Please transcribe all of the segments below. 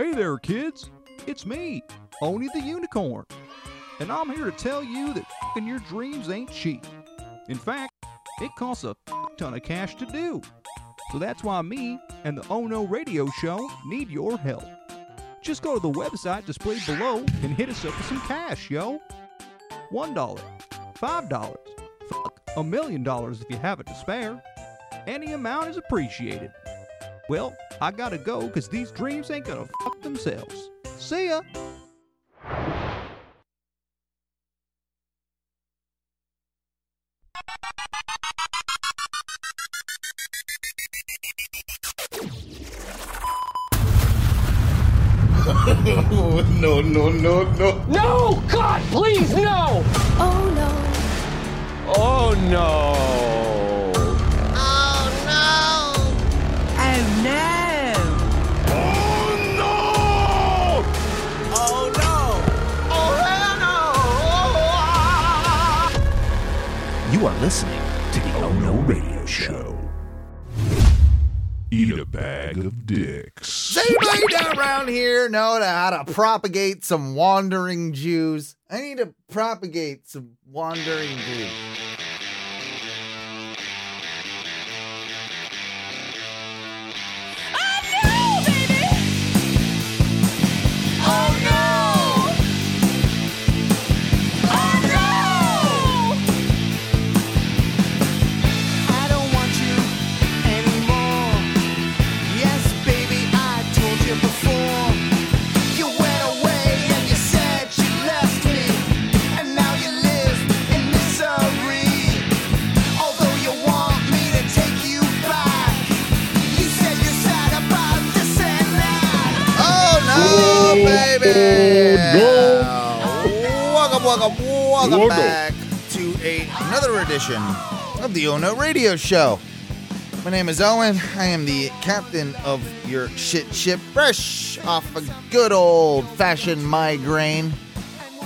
Hey there, kids. It's me, Oni the Unicorn. And I'm here to tell you that fing your dreams ain't cheap. In fact, it costs a ton of cash to do. So that's why me and the Oh No Radio Show need your help. Just go to the website displayed below and hit us up with some cash, yo. One dollar, five dollars, fuck, a million dollars if you have it to spare. Any amount is appreciated. Well, I gotta go because these dreams ain't gonna fuck themselves. See ya! no, no, no, no. No! God, please, no! Oh no. Oh no! Eat a bag of dicks. Does down around here know how to propagate some wandering Jews? I need to propagate some wandering Jews. Welcome, welcome, back to a, another edition of the Ono Radio Show. My name is Owen. I am the captain of your shit ship, fresh off a good old fashioned migraine.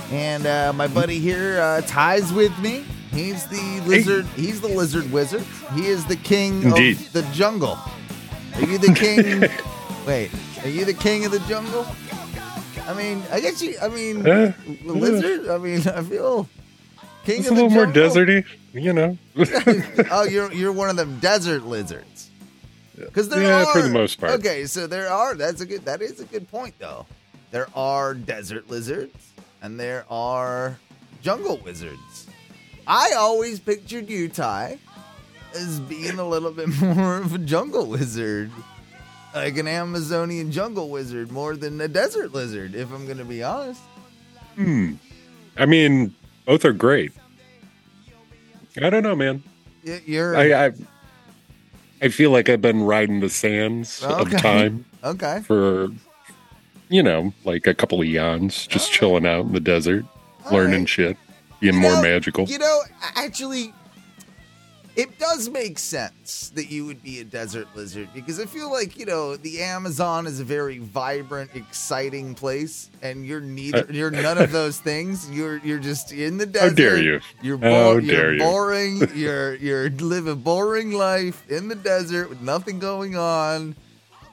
And uh, my buddy here, uh, Ty's with me. He's the lizard. He's the lizard wizard. He is the king Indeed. of the jungle. Are you the king? Wait, are you the king of the jungle? I mean, I guess you. I mean, Eh, the lizard. I mean, I feel king It's of a the little more deserty, you know. oh, you're you're one of them desert lizards. Because there Yeah, are for the most part. Okay, so there are. That's a good. That is a good point, though. There are desert lizards, and there are jungle wizards. I always pictured you, Ty, as being a little bit more of a jungle wizard, like an Amazonian jungle wizard, more than a desert lizard. If I'm going to be honest. Hmm. I mean, both are great. I don't know, man. Y- You're I I, I feel like I've been riding the sands Okay. of time okay. for, you know, like a couple of yawns, just right. chilling out in the desert, All learning right. shit, being You more know- magical. You know, actually, it does make sense that you would be a desert lizard because I feel like you know the Amazon is a very vibrant, exciting place, and you're neither Uh, you're none of those things. You're you're just in the desert. How dare you? You're, bo- dare you're you. boring. you're you're live a boring life in the desert with nothing going on.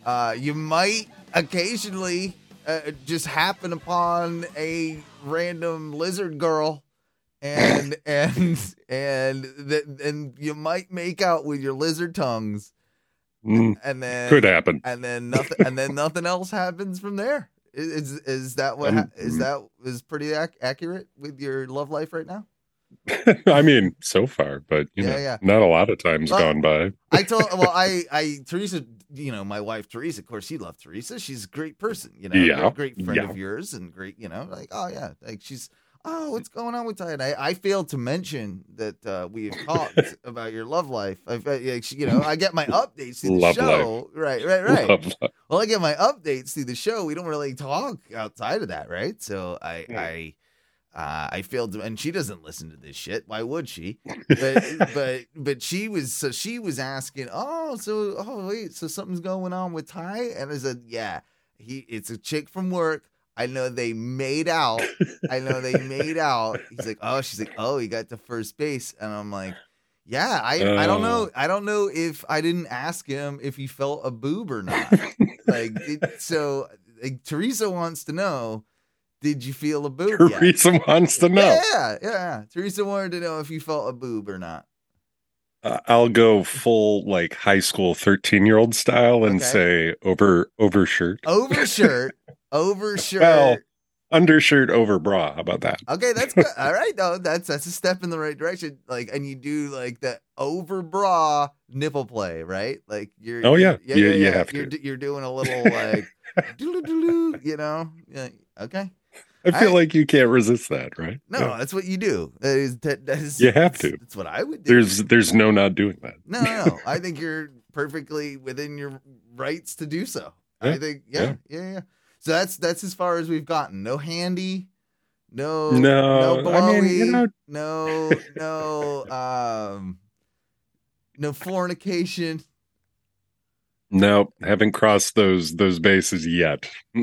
Uh, you might occasionally uh, just happen upon a random lizard girl, and and and th- and you might make out with your lizard tongues, Mm, and then could happen. and then nothing, and then nothing else happens from there. Is is, is that what um, is that is pretty ac- accurate with your love life right now? I mean, so far, but you Yeah, know, yeah. not a lot of times Well, gone by. I told well, I I Teresa, you know, my wife Teresa, of course, you love Teresa. She's a great person, you know, Yeah, great friend yeah. of yours, and great, you know, like oh yeah, like she's oh what's going on with Ty? And I, I failed to mention that uh, we have talked about your love life. I, you know, I get my updates through the Love show, right, right, right. Love. Well, I get my updates through the show. We don't really talk outside of that, right? So I Hmm. I uh, I failed to, and she doesn't listen to this shit. Why would she? But but but she was so she was asking, oh, so oh wait, so something's going on with Ty, and I said, yeah, he it's a chick from work. I know they made out. I know they made out. He's like, oh, she's like, oh, he got to first base, and I'm like. Yeah, I I don't know. Oh. I don't know if I didn't ask him if he felt a boob or not. like it, so like, Teresa wants to know, did you feel a boob? yet? Teresa wants to know. Yeah, yeah, yeah. Teresa wanted to know if you felt a boob or not. Uh, I'll go full like high school 13 year old style and Okay. say over overshirt, Overshirt, overshirt. Well, undershirt over bra. How about that? Okay, that's good. All right, no, that's that's a step in the right direction. Like, and you do like the over bra nipple play, right? Like you're. Oh, yeah. yeah, You- yeah, you yeah. have You're, to. you're doing a little like, you know? Yeah. Okay. I feel I- like you can't resist that, right? No, Yeah. that's what you do. That is that. that is, You have to. That's what I would do. There's there's no not doing that. no, no, no. I think you're perfectly within your rights to do so. I think, yeah, yeah, yeah, So that's that's as far as we've gotten. No handy. No, No, no I mean, you know- no, no, um, no fornication. No, haven't crossed those those bases yet.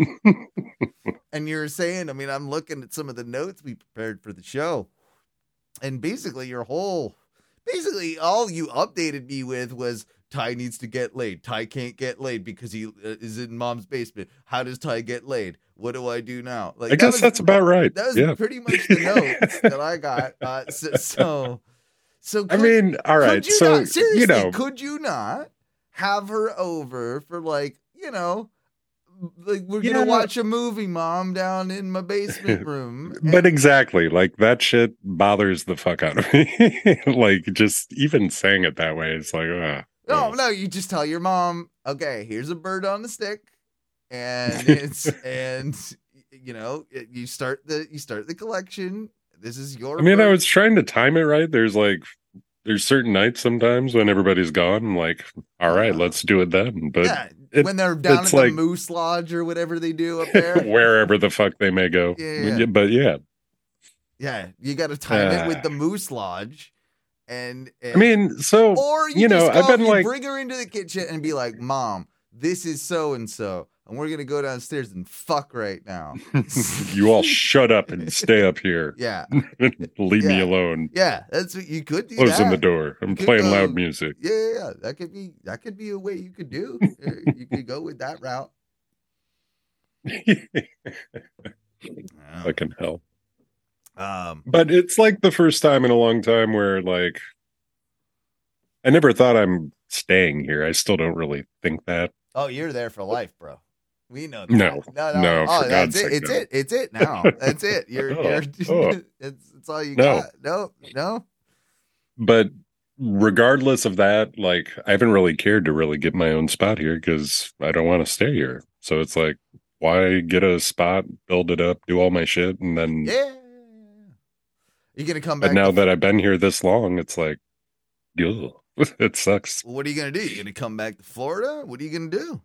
And you're saying, I mean, I'm looking at some of the notes we prepared for the show, and basically your whole, basically all you updated me with was Ty needs to get laid. Ty can't get laid because he uh, is in mom's basement. How does Ty get laid? What do I do now? Like I that guess was- that's about right. That was yeah. pretty much the notes that I got. Uh, so, so, so I mean, all right. could you So not, seriously, you know, could you not have her over for like you know, like we're You gonna watch a movie, mom, down in my basement room. but and- exactly like that shit bothers the fuck out of me. like just even saying it that way, it's like, uh, no, no, you just tell your mom, okay, here's a bird on the stick, and it's and you know you start the you start the collection. This is your. I mean, I was trying to time it right. There's like, there's certain nights sometimes when everybody's gone. I'm like, all right, let's do it then. But yeah, it- when they're down at it's the Moose Lodge or whatever they do up there. wherever the fuck they may go. Yeah, yeah. But yeah, Yeah, you got to time it with Ah. the Moose Lodge, and, I mean, so or you, you know, go, I've been like- bring her into the kitchen and be like, "Mom, this is so and so, and we're gonna go downstairs and fuck right now." you all shut up and stay up here. yeah, Leave me alone. yeah, that's what you could do. Closing that. the door. I'm Could playing go- loud music. Yeah, yeah, yeah, that could be that could be a way you could do. You could go with that route. Yeah. Fucking hell. Um, But it's like the first time in a long time where like I never thought I'm staying here. I still don't really think that. oh, you're there for life, bro. We know that. No. no, no. No, oh, for that's God's it. sake, It's no. it. It's it now. That's it. You're, Oh, you're. oh. it's, it's all you No. got. No, no. But regardless of that, like I haven't really cared to really get my own spot here because I don't want to stay here. So it's like, why get a spot, build it up, do all my shit, and then Yeah. You gonna come back? but now that I've been here this long, it's like, ugh, it sucks. what are you gonna do? You gonna come back to Florida? What are you gonna do?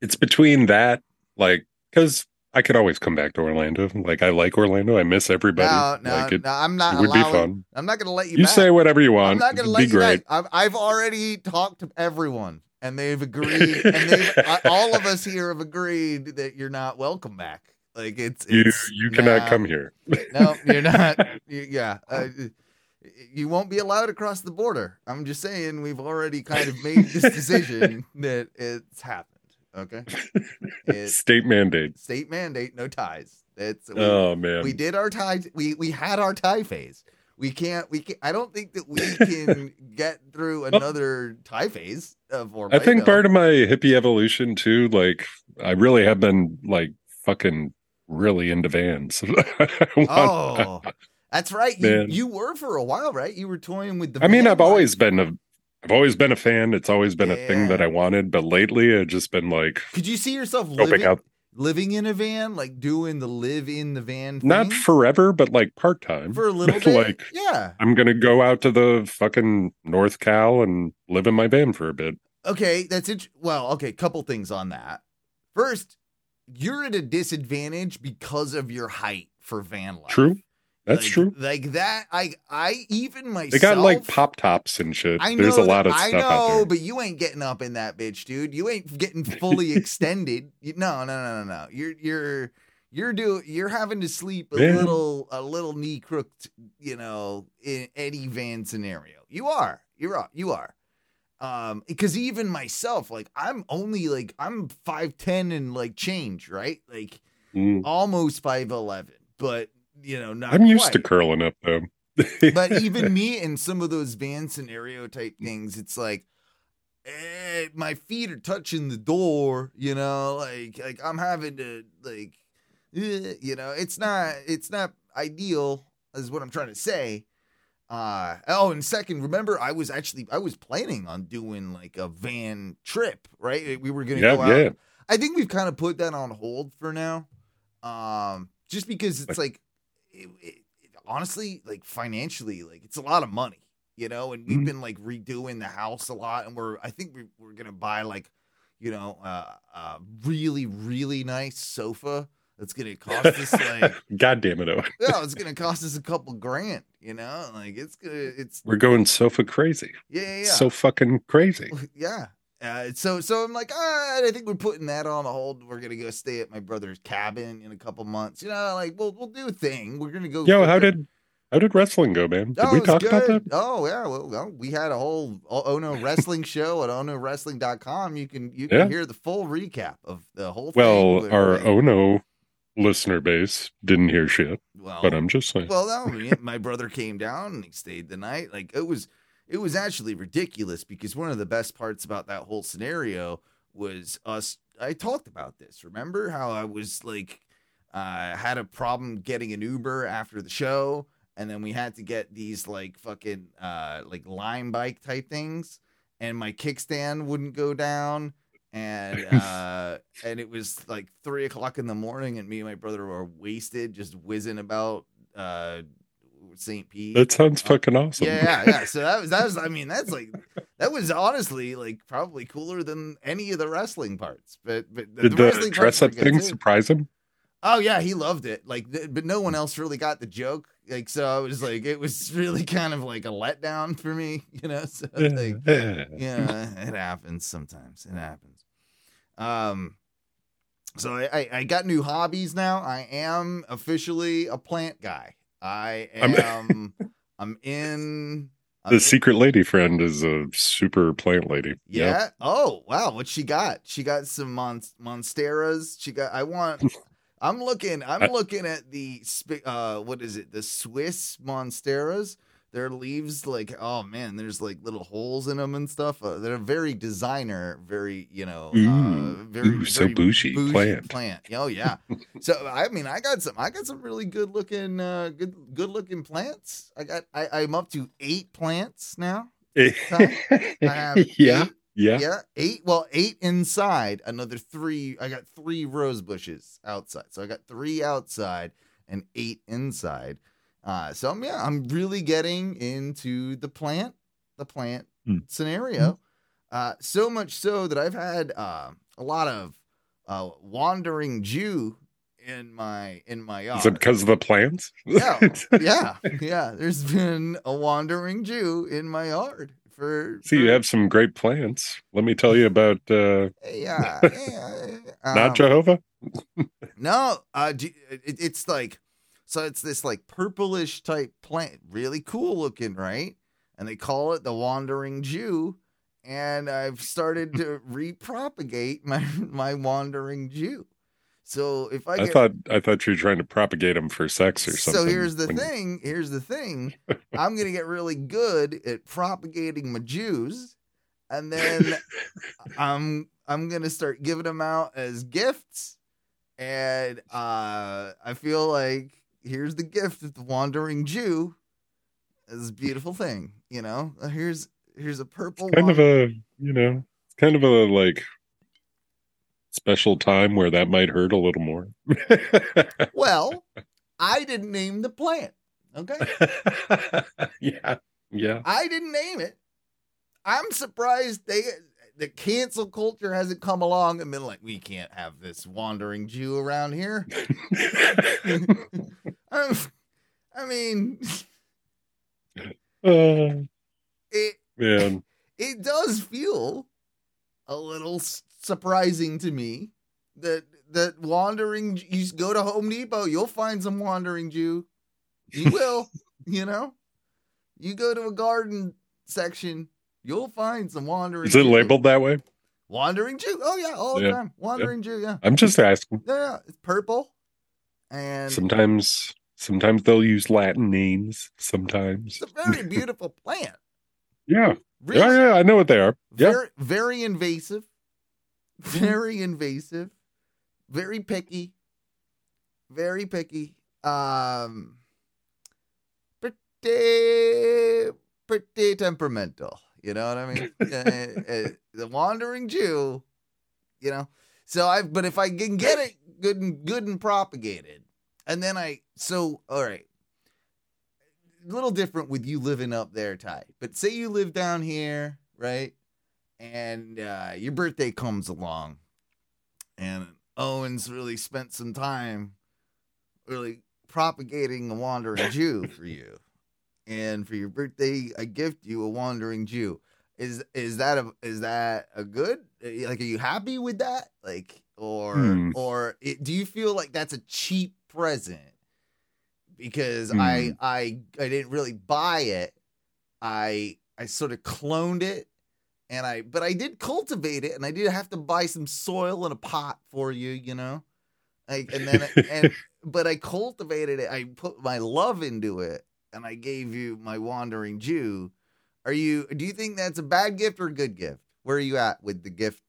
It's between that, like, because I could always come back to Orlando. Like, I like Orlando. I miss everybody. No, no, like, it, no. I'm not it would be allowing. fun. I'm not gonna let you. You back. say whatever you want. I'm not gonna let be you great. back. I've, I've already talked to everyone, and they've agreed, and they've all of us here have agreed that you're not welcome back. Like it's, You it's you cannot nah. come here. No, you're not. You- yeah, uh, you won't be allowed across the border. I'm just saying we've already kind of made this decision that it's happened. Okay, it's State mandate. state mandate, no ties. It's we, Oh man. we did our Ty. We we had our Ty phase. We can't. We can I don't think that we can get through another tie phase of Oh. I think part of my hippie evolution too, like I really have been like fucking really into vans. Oh, that's right. You, you were for a while, right? You were toying with the. I mean, I've always been a I've always been a fan. It's always been a thing that I wanted, but lately I've just been like Could you see yourself living, out living in a van, like doing the live in the van? Thing? not forever, but like part time. for a little bit. like yeah. I'm gonna go out to the fucking North Cal and live in my van for a bit. Okay, that's it. Well, okay, couple things on that. First, you're at a disadvantage because of your height for van life. True. That's Like- true. Like that, I I even myself. They got like pop tops and shit. I know There's a that- lot of I stuff know, but you ain't getting up in that bitch, dude. You ain't getting fully extended. No, no, no, no, no. You're you're you're do you're having to sleep a little a little knee crooked, you know, in Eddie Van scenario. You are. You're up. You are. Um, because even myself, like I'm only like I'm five ten and like change, right? Like Mm. almost five eleven, but you know, not I'm used to curling up though. but even me in some of those van scenario type things, it's like eh, my feet are touching the door, you know, like like I'm having to like eh, you know, it's not it's not ideal is what I'm trying to say. Uh oh, and second, remember I was actually I was planning on doing like a van trip, right? We were gonna Yeah, go out. yeah. I think we've kind of put that on hold for now. Um just because it's like it, it, it- honestly, like financially, like it's a lot of money, you know, and we've Mhm. been like redoing the house a lot and we're I think we're, we're gonna buy like, you know, uh, a really, really nice sofa that's gonna cost us like God damn it, Owen. yeah, it's gonna cost us a couple grand, you know? Like it's gonna it's We're going sofa crazy. yeah, yeah, yeah. So fucking crazy. yeah. Uh, so so I'm like, ah, I think we're putting that on hold. We're gonna go stay at my brother's cabin in a couple months. You know, like we'll we'll do a thing. We're gonna go. Yo, how did how did wrestling go, man? Did Oh, we talk about that? Oh yeah, well, well, we had a whole Ono wrestling show at onowrestling.com. You can you can Yeah. hear the full recap of the whole Well, thing. our Ono listener base didn't hear shit, well, but I'm just saying. Well, no, my brother came down and he stayed the night. Like it was, it was actually ridiculous because one of the best parts about that whole scenario was us. I talked about this. Remember how I was like, uh, had a problem getting an Uber after the show, and then we had to get these like fucking uh like lime bike type things, and my kickstand wouldn't go down. And uh and it was like three o'clock in the morning, and me and my brother were wasted, just whizzing about uh St. Pete. that sounds fucking awesome. Yeah, yeah, yeah. So that was that was. I mean, that's like that was honestly like probably cooler than any of the wrestling parts. But but Did the dress up thing too. surprise him? Oh yeah, he loved it. Like, th- but no one else really got the joke. Like, so I was like, it was really kind of like a letdown for me, you know. So like, Yeah. yeah, it happens sometimes. It happens. Um, so I, I got new hobbies now. I am officially a plant guy. I I'm- I'm in. I'm The in- secret lady friend is a super plant lady. yeah. Oh wow, what she got? She got some mon- monsteras. She got. I want. I'm looking. I'm I- looking at the. Uh, what is it? The Swiss monsteras. Their leaves, like, oh man, there's like little holes in them and stuff. Uh, they're very designer, very you know, uh, Ooh, very ooh, so very bougie plant. plant. Oh yeah. so I mean, I got some. I got some really good looking, uh, good good looking plants. I got. I, I'm up to eight plants now. Yeah. eight Yeah. yeah, eight. Well, eight inside. Another three. I got three rose bushes outside. So I got three outside and eight inside. Uh, so yeah, I'm really getting into the plant, the plant Hmm. scenario. Uh, so much so that I've had uh, a lot of uh, wandering Jew in my in my yard. Is it because of the plants? Yeah, yeah, yeah. There's been a wandering Jew in my yard for. See, you have some great plants. Let me tell you about uh, yeah, yeah, not um, Jehovah. No, uh, it, it's like so. It's this like purplish type plant, really cool looking, right? And they call it the Wandering Jew. And I've started to repropagate my my Wandering Jew. So if I I thought I thought you were trying to propagate them for sex or something. so here's the when- thing. Here's the thing. I'm gonna get really good at propagating my Jews, and then I'm I'm gonna start giving them out as gifts. And uh, I feel like here's the gift of the wandering Jew. It's a beautiful thing, you know. Here's here's a purple kind of a you know kind of a like special time where that might hurt a little more. Well, I didn't name the plant. Okay. yeah. Yeah. I didn't name it. I'm surprised they the cancel culture hasn't come along and been like, we can't have this wandering Jew around here. I'm- I mean, Uh, it man. it does feel a little surprising to me that that wandering you go to Home Depot, you'll find some wandering Jew. You will, you know. You go to a garden section, You'll find some wandering. Is it Jew. labeled that way? Wandering Jew? Oh yeah, all the time. Wandering Jew. Yeah. I'm just asking. Yeah, yeah. It's purple. And Sometimes, sometimes they'll use Latin names. Sometimes. it's a very beautiful plant. Yeah. Really, Yeah, yeah. I know what they are. Yeah. very, very invasive. Very invasive. Very picky. Very picky. Um, pretty, pretty temperamental. You know what I mean? Uh, uh, the wandering Jew. You know. So I, but if I can get it good and good and propagated, and then I, so all right, a little different with you living up there, Ty. But say you live down here, right? And uh, your birthday comes along, and Owens really spent some time really propagating a wandering Jew for you. And for your birthday, I gift you a wandering Jew. Is is that a is that a good like? Are you happy with that? Like, or Hmm. or it, do you feel like that's a cheap present? Because Hmm. I I I didn't really buy it. I I sort of cloned it, and I but I did cultivate it, and I did have to buy some soil and a pot for you, you know, like and then and but I cultivated it. I put my love into it, and I gave you my wandering Jew. Are you? Do you think that's a bad gift or a good gift? Where are you at with the gift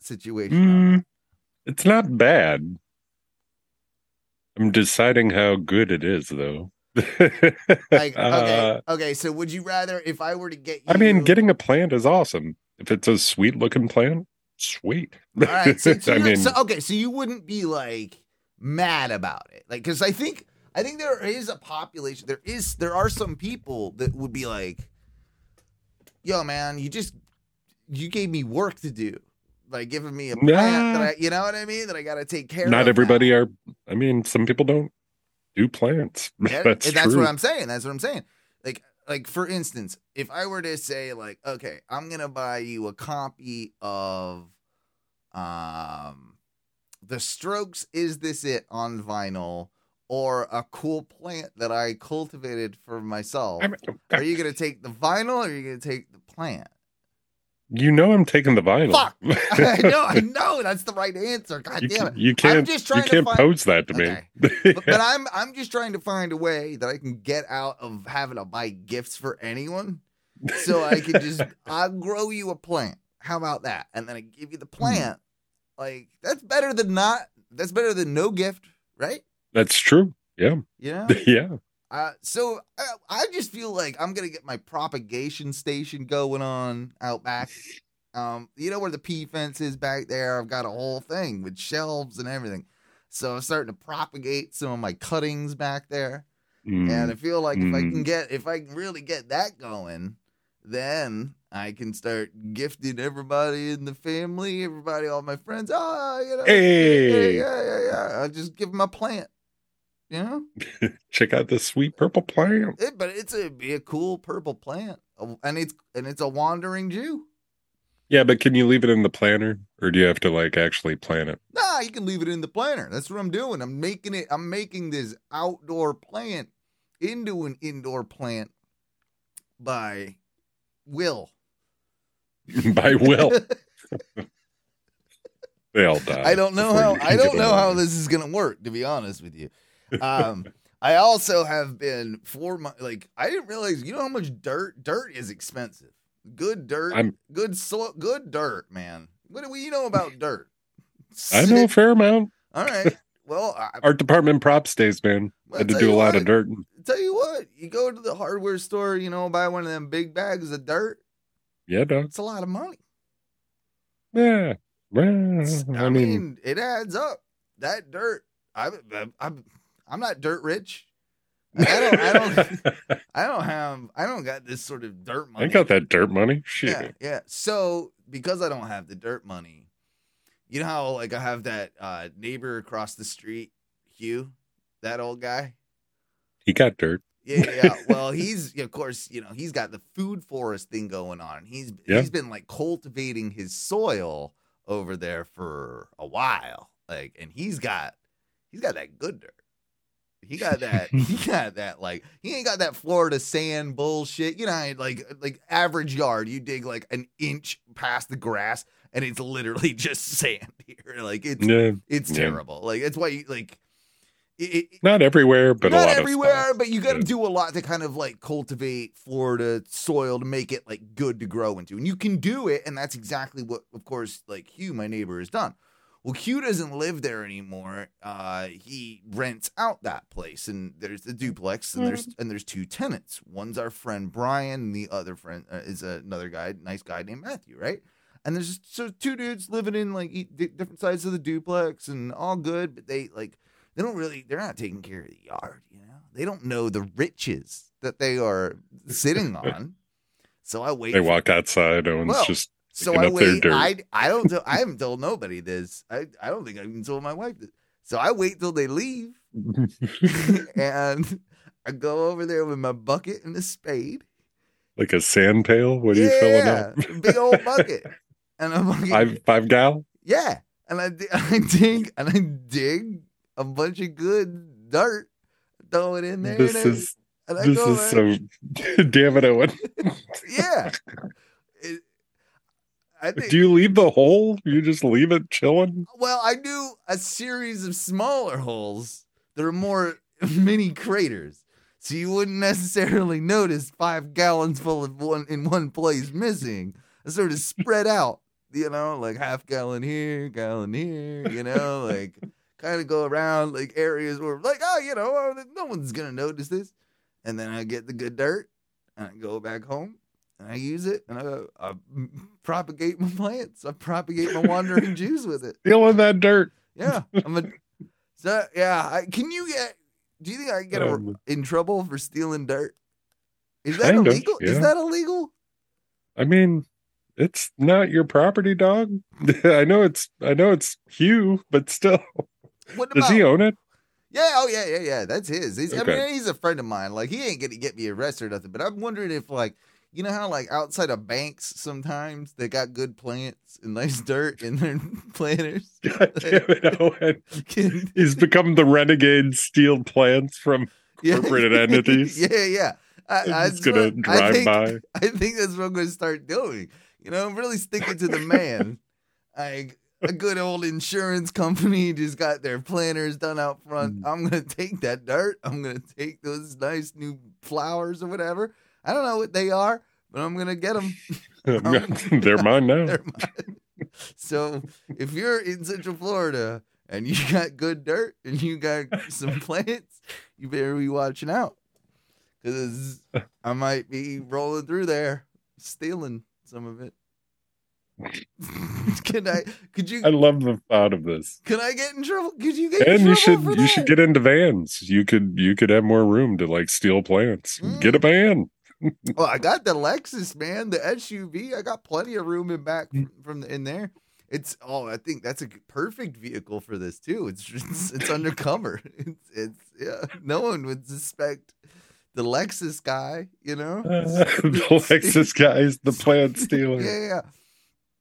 situation? Mm, it's not bad. I'm deciding how good it is, though. Like, okay, Uh, okay. So, would you rather if I were to get you? I mean, getting a plant is awesome. If it's a sweet looking plant, sweet. All right. So, so I mean, so- okay. So you wouldn't be like mad about it, like, because I think I think there is a population. There is there are some people that would be like, "Yo, man, you just you gave me work to do." By giving me a plant that I, you know what I mean, that I got to take care of. not everybody now. are. I mean, some people don't do plants. Yeah, that's and that's what I'm saying. That's what I'm saying. Like, like for instance, if I were to say, like, okay, I'm gonna buy you a copy of, um, The Strokes "Is This It" on vinyl, or a cool plant that I cultivated for myself. I mean, are you gonna take the vinyl, or are you gonna take the plant? You know, I'm taking the vinyl. Fuck! I know, I know. That's the right answer. God you, damn it! you can't. just you trying to can't find- pose that to me. but, but I'm I'm just trying to find a way that I can get out of having to buy gifts for anyone. So I can just I'll grow you a plant. How about that? And then I give you the hmm. plant. Like that's better than not. That's better than no gift, right? that's true. Yeah, You know. yeah. Uh, so I, I just feel like I'm gonna get my propagation station going on out back. Um, you know where the P fence is back there? I've got a whole thing with shelves and everything. So I'm starting to propagate some of my cuttings back there. Mm. And I feel like if I Mm. can get if I can really get that going, then I can start gifting everybody in the family, everybody, all my friends. Oh, you know, Hey. yeah, yeah, yeah. I'll just give them a plant. You know? Check out this sweet purple plant. It, but it's a be a cool purple plant, and it's and it's a wandering Jew. Yeah, but can you leave it in the planter, or do you have to like actually plant it? Nah, you can leave it in the planter. That's what I'm doing. I'm making it. I'm making this outdoor plant into an indoor plant by will. By will, they all die. I don't know how. I don't know how this is gonna work. To be honest with you, um, I also have been for my like. I didn't realize. You know how much dirt? Dirt is expensive. Good dirt. I'm- good so good dirt, man. What do we you know about dirt? I know a fair amount. All right. Well, I, Art department props days, man. I'll Had to do a lot what, of dirt. Tell you what, you go to the hardware store, you know, buy one of them big bags of dirt. Yeah, dog. It's a lot of money. Yeah. Well, I, I mean, mean, it adds up. That dirt. I, I, I'm, I'm not dirt rich. I don't. I don't. I don't have. I don't got this sort of dirt money. I got that dirt money. Shit. Yeah, yeah. So because I don't have the dirt money, you know how like I have that uh, neighbor across the street, Hugh, that old guy. He got dirt. Yeah, yeah. Well, he's of course, you know, he's got the food forest thing going on. He's Yeah. he's been like cultivating his soil over there for a while. Like and he's got he's got that good dirt. He got that. he got that. Like he ain't got that Florida sand bullshit. You know, like like average yard, you dig like an inch past the grass, and it's literally just sand here. Like it's Yeah, it's yeah. terrible. Like that's why you like. It, it, not everywhere, but a not lot everywhere, but you got to Yeah. do a lot to kind of like cultivate Florida soil to make it like good to grow into. And you can do it, and that's exactly what, of course, like Hugh, my neighbor, has done. Well, Hugh doesn't live there anymore. Uh, he rents out that place, and there's the duplex, and there's and there's two tenants. One's our friend Brian, and the other friend uh, is another guy, nice guy named Matthew, right? And there's just, so two dudes living in like di- different sides of the duplex, and all good, but they like they don't really they're not taking care of the yard you know they don't know the riches that they are sitting on so i wait They for- walk outside, and Well, it's just so i wait i i don't tell, i haven't told nobody this i i don't think i even told my wife this so i wait till they leave and i go over there with my bucket and a spade like a sand pail. What are you filling yeah up? big old bucket and i'm like Five five gal. yeah and I, I dig and i dig a bunch of good dirt throw it in there This is I this is so. Damn it, Owen. yeah. Think. Do you leave the hole? You just leave it chilling? well, I do a series of smaller holes There are more mini craters, so you wouldn't necessarily notice five gallons full of one in one place missing. I sort of spread out, you know, like half gallon here, gallon here, you know, like kind of go around like areas where like, oh, you know, oh, no one's gonna notice this, and then I get the good dirt and I go back home and I use it and I, I propagate my plants. I propagate my wandering Jews with it. Feeling that dirt. Yeah, I'm a. So yeah, I, can you get? Do you think I can get a, Um, in trouble for stealing dirt? Is that Kind of, illegal? Is that illegal? I mean, it's not your property, dog. I know it's I know it's Hugh, but still. What Does he own it? yeah, oh yeah, yeah, yeah. That's his. He's, I mean, he's a friend of mine. Like he ain't gonna get me arrested or nothing. But I'm wondering if like. You know how like outside of banks sometimes they got good plants and nice dirt in their planters. God damn it, Owen. He's become the renegade steal plants from yeah. Corporate entities. yeah, yeah. I, I, He's that's gonna what- I drive think- by. I think that's what I'm going to start doing. You know, I'm really sticking to the man. Like a good old insurance company just got their planters done out front. Mm. I'm going to take that dirt. I'm going to take those nice new flowers or whatever. I don't know what they are, but I'm going to get them. They're mine now. They're mine. so if you're in Central Florida and you got good dirt and you got some plants, you better be watching out because I might be rolling through there stealing some of it. Can I? Could you? I love the thought of this. Can I get in trouble? Could you get? in trouble? And you should you should get into vans. You could you could have more room to like steal plants. Get a mm. van. Well, I got the Lexus, man, the SUV. I got plenty of room in back Mm. from, from the, in there. It's oh, I think that's a perfect vehicle for this too. It's it's, it's undercover. It's it's yeah. No one would suspect the Lexus guy. You know, the Lexus guy is the plant stealer. yeah,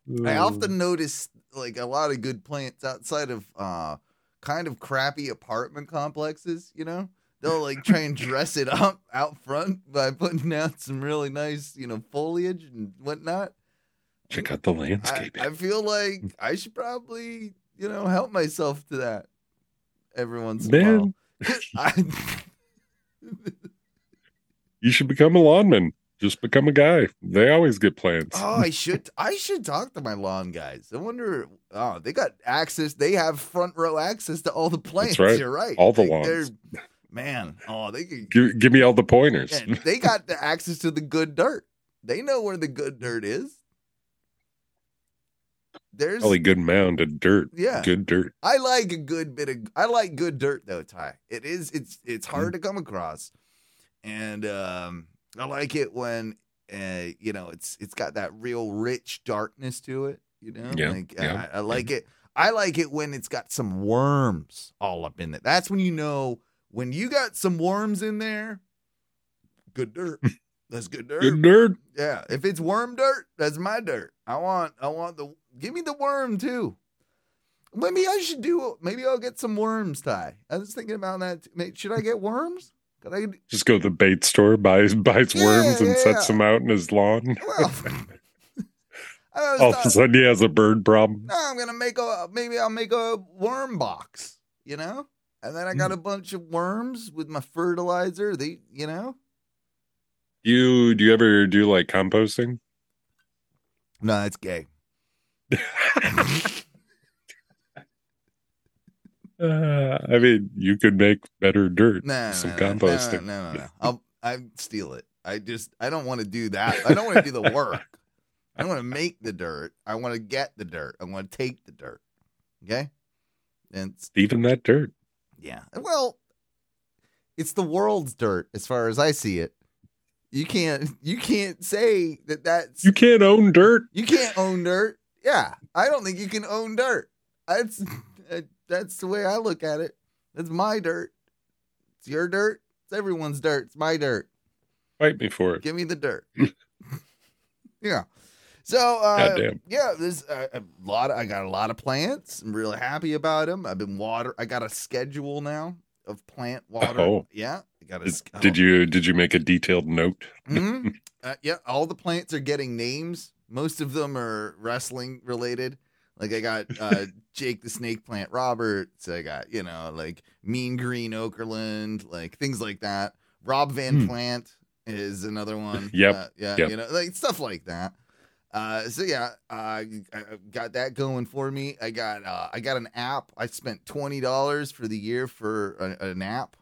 yeah. I often notice like a lot of good plants outside of uh kind of crappy apartment complexes, you know? They'll like try and dress it up out front by putting out some really nice, you know, foliage and whatnot. check out the I, landscaping. I feel like I should probably, you know, help myself to that every once in a while. I, you should become a lawnman. Just become a guy. They always get plants. Oh, I should I should talk to my lawn guys. I wonder. Oh, they got access. They have front row access to all the plants. right. You're right. All the lawns. they're- Man, oh, they could. Give, give me all the pointers. yeah, they got the access to the good dirt. They know where the good dirt is. There's. Probably good mound of dirt. Yeah. Good dirt. I like a good bit of. I like good dirt though, Ty. It is. It's. It's Mm-hmm. hard to come across, and um, I like it when, uh, you know, it's it's got that real rich darkness to it. You know, Yeah, like yeah, I, I like it. I like it when it's got some worms all up in it. That's when you know when you got some worms in there. Good dirt. That's good dirt. Good dirt. Yeah, if it's worm dirt, that's my dirt. I want I want the give me the worm too. Maybe I should do. Maybe I'll get some worms, Ty. I was thinking about that. Should I get worms? Could I? Just go to the bait store, buys buys Yeah, worms, and yeah, sets yeah. them out in his lawn. Well, All of a sudden, he has a bird problem. no, I'm gonna make a. Maybe I'll make a worm box. You know, and then I got a bunch of worms with my fertilizer. They, you know. You do you ever do like composting? No, it's gay. Uh, I mean, you could make better dirt. No, some no, composting. No, no, no. no. I'll I steal it. I just I don't want to do that. I don't want to do the work. I don't want to make the dirt. I want to get the dirt. I want to take the dirt. Okay? And it's- Even that dirt. Yeah. Well, it's the world's dirt as far as I see it. You can't you can't say that that's You can't own dirt. you can't own dirt. Yeah, I don't think you can own dirt. That's uh, that's the way I look at it. That's my dirt. It's your dirt. It's everyone's dirt. It's my dirt. Fight me for it. Give me the dirt. yeah. So uh, yeah, there's a, a lot. I got a lot of plants. I'm really happy about them. I've been water. I got a schedule now of plant water. Oh. Yeah, I got a. Did, sch- did you did you make a detailed note? Mhm. uh, yeah, all the plants are getting names. Most of them are wrestling related. Like I got uh, Jake the Snake Plant Roberts. I got you know like Mean Green Okerlund, like things like that. Rob Van Hmm. Plant is another one. Yep, Uh, yeah. yep. You know, like stuff like that. Uh, so yeah, uh, I got that going for me. I got uh, I got an app. I spent twenty dollars for the year for a, an app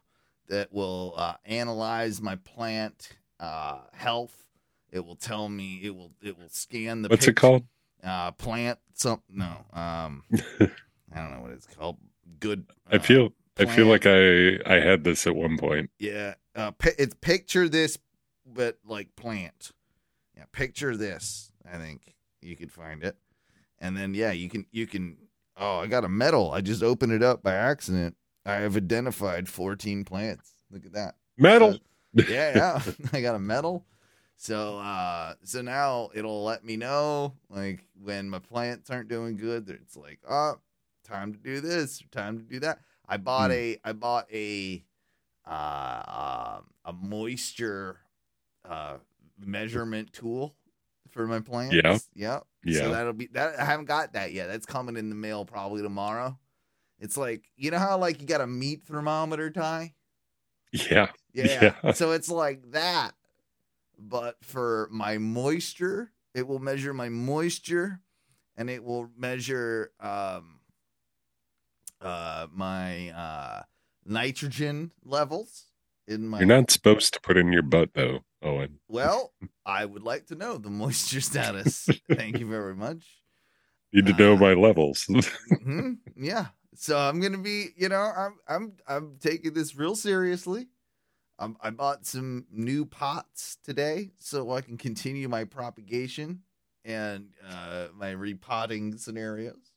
that will uh, analyze my plant uh, health. It will tell me. It will. It will scan the. What's it called? Uh, plant. something. no. Um, I don't know what it's called. Good. I uh, feel I feel like I I had this at one point. Yeah. Uh, it's picture this, but like plant. Yeah. Picture this. I think you could find it, and then yeah, you can you can. Oh, I got a medal. I just opened it up by accident. I have identified 14 plants. Look at that. Metal. yeah, yeah. I got a medal. So uh so now it'll let me know like when my plants aren't doing good, it's like, oh, time to do this, time to do that. I bought Hmm. a I bought a uh um, a moisture uh measurement tool for my plants. Yeah. Yep. Yeah. So that'll be that I haven't got that yet. That's coming in the mail probably tomorrow. It's like you know how like you got a meat thermometer Ty? Yeah. Yeah. Yeah. So it's like that, but for my moisture, it will measure my moisture, and it will measure um uh my uh nitrogen levels in my. You're not supposed to put in your butt though, Owen. Well, I would like to know the moisture status. Thank you very much. Need to know Uh, my levels. hmm Yeah. So I'm gonna be, you know, I'm I'm I'm taking this real seriously. Um, I bought some new pots today so I can continue my propagation and uh, my repotting scenarios.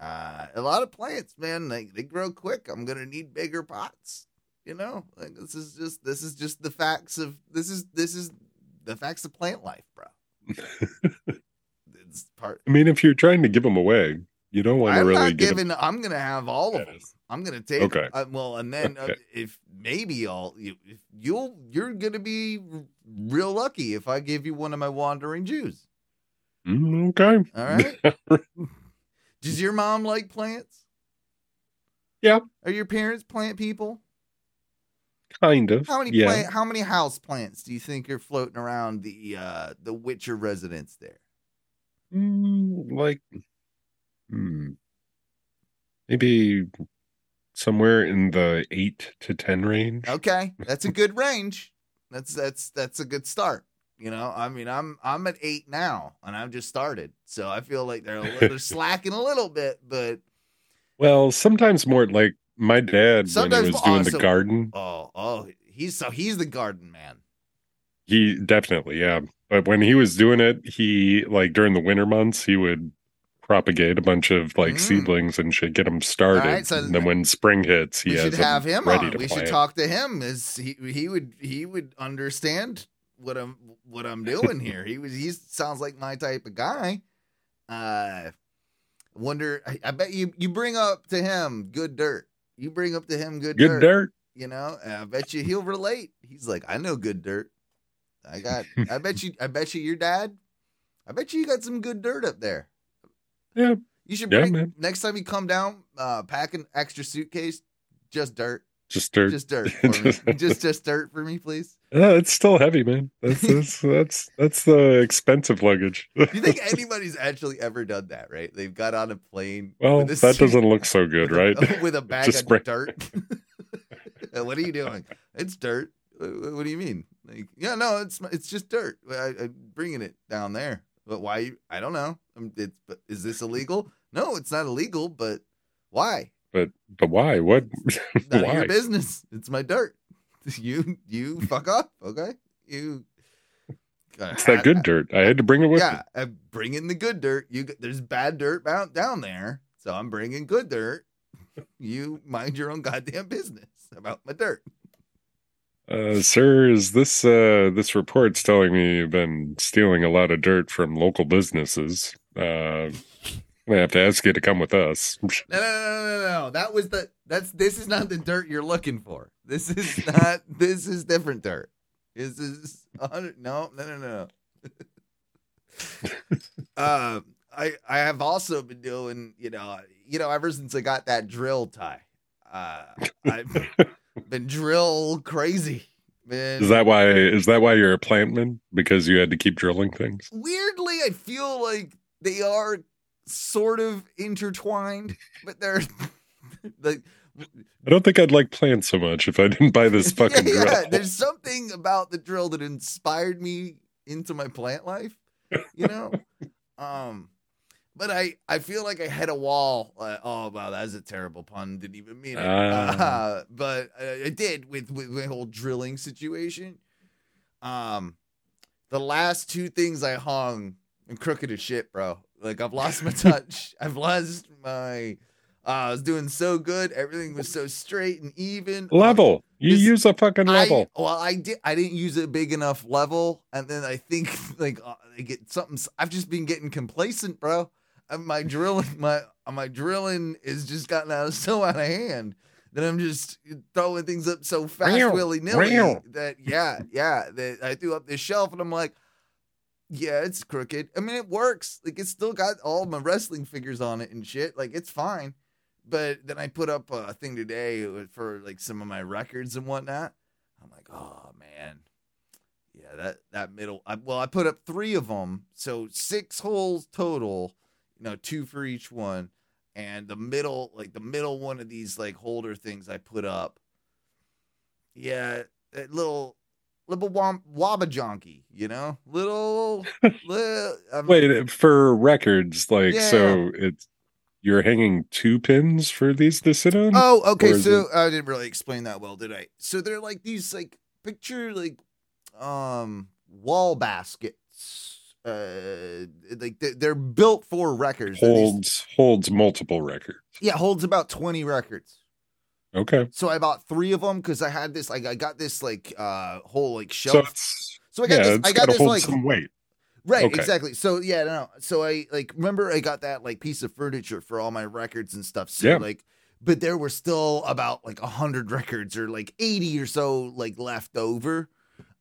Uh, a lot of plants, man, they, they grow quick. I'm gonna need bigger pots. You know, like this is just this is just the facts of this is this is the facts of plant life, bro. it's part I mean, if you're trying to give them away, you don't want to really not get 'em- giving. I'm gonna have all of them. I'm gonna take. Okay. Uh, well, and then uh, if maybe I'll you if you'll you're gonna be real lucky if I give you one of my wandering Jews. Mm, okay. All right. Does your mom like plants? Yeah. Are your parents plant people? Kind of. How many yeah. plant? How many house plants do you think are floating around the uh the Witcher residence there? Mm, like, hmm, maybe somewhere in the eight to ten range. Okay, that's a good range. That's that's that's a good start. You know, I mean, I'm I'm at eight now, and I've just started, so I feel like they're a little, they're slacking a little bit, but Well, sometimes more like my dad when he was doing the awesome. garden. oh oh, he's so he's the garden man. He definitely, yeah. But when he was doing it, he like during the winter months, he would propagate a bunch of like Mm. seedlings and shit, get them started. Right, so and then when spring hits, he should have him ready on. to We should talk to him. Is he he would he would understand what I'm what I'm doing here. He was he sounds like my type of guy. Uh Wonder. I, I bet you you bring up to him good dirt. You bring up to him good, Good dirt. You know, I bet you he'll relate. He's like, I know good dirt. I got. I bet you. I bet you your dad. I bet you you got some good dirt up there. Yeah. You should bring man. next time you come down, uh, pack an extra suitcase, just dirt, Just dirt. just dirt, just just dirt for me, please. Yeah, it's still heavy, man. That's that's that's, that's the expensive luggage. Do you think anybody's actually ever done that? Right? They've got on a plane. well, with a that suit- doesn't look so good, with a- right? with a bag Just of spray- dirt. What are you doing? It's dirt. What, what do you mean? Like, yeah, no, it's it's just dirt. I, I'm bringing it down there. But why? I don't know. Um, it's, but is this illegal? No, it's not illegal. But why? But but why? What? None why? your business. It's my dirt. You you fuck up. Okay. You. It's that good dirt. I had to bring it with Yeah, I'm bringing the good dirt. You there's bad dirt down there, so I'm bringing good dirt. You mind your own goddamn business about my dirt. Uh, sir, is this uh this report's telling me you've been stealing a lot of dirt from local businesses? Uh, I'm have to ask you to come with us. No, no, no, no, no. That was the. That's this is not the dirt you're looking for. This is not. this is different dirt. This is. No, no, no, no. uh, I I have also been doing. You know, you know, ever since I got that drill Ty, uh, I've been drill crazy. Is that why? Is that why you're a plantman? Because you had to keep drilling things? weirdly I feel like they are sort of intertwined, but they're like I don't think I'd like plants so much if I didn't buy this fucking yeah, drill. yeah, there's something about the drill that inspired me into my plant life, you know. um, but I I feel like I hit a wall. Uh, oh wow, that's a terrible pun. Didn't even mean it. Ah. Uh, but uh, I did with with my whole drilling situation. Um, the last two things I hung and crooked as shit, bro. Like I've lost my touch. I've lost my. Uh, I was doing so good. Everything was so straight and even. level. You use a fucking level. I, well, I did. I didn't use a big enough level, and then I think like uh, I get something. I've just been getting complacent, bro. And my drilling, my uh, my drilling is just gotten out so out of hand that I'm just throwing things up so fast, willy nilly. That yeah, yeah. That I threw up this shelf, and I'm like, yeah, it's crooked. I mean, it works. Like it's still got all my wrestling figures on it and shit. Like it's fine. But then I put up a thing today for like some of my records and whatnot. I'm like, oh man, yeah, that that middle. I, well, I put up three of them, so six holes total. You know, two for each one, and the middle, like the middle one of these like holder things, I put up. Yeah, that little little wabba you know, little. little I'm- Wait, for records, like Yeah. so it's you're hanging two pins for these to sit on? Oh, okay. So I didn't really explain that well, did I? So they're like these like picture like um wall baskets. Uh like they're, built for records. They're these- holds holds multiple records. yeah, holds about 20 records. Okay. So I bought 3 of them cuz I had this like I got this like uh whole like So shelf. it's So, I got yeah, this it's I got this hold like some weight. Right, Okay. exactly. So yeah, no. So I like remember I got that like piece of furniture for all my records and stuff. So Yeah. like but there were still about like a hundred records or like eighty or so like left over.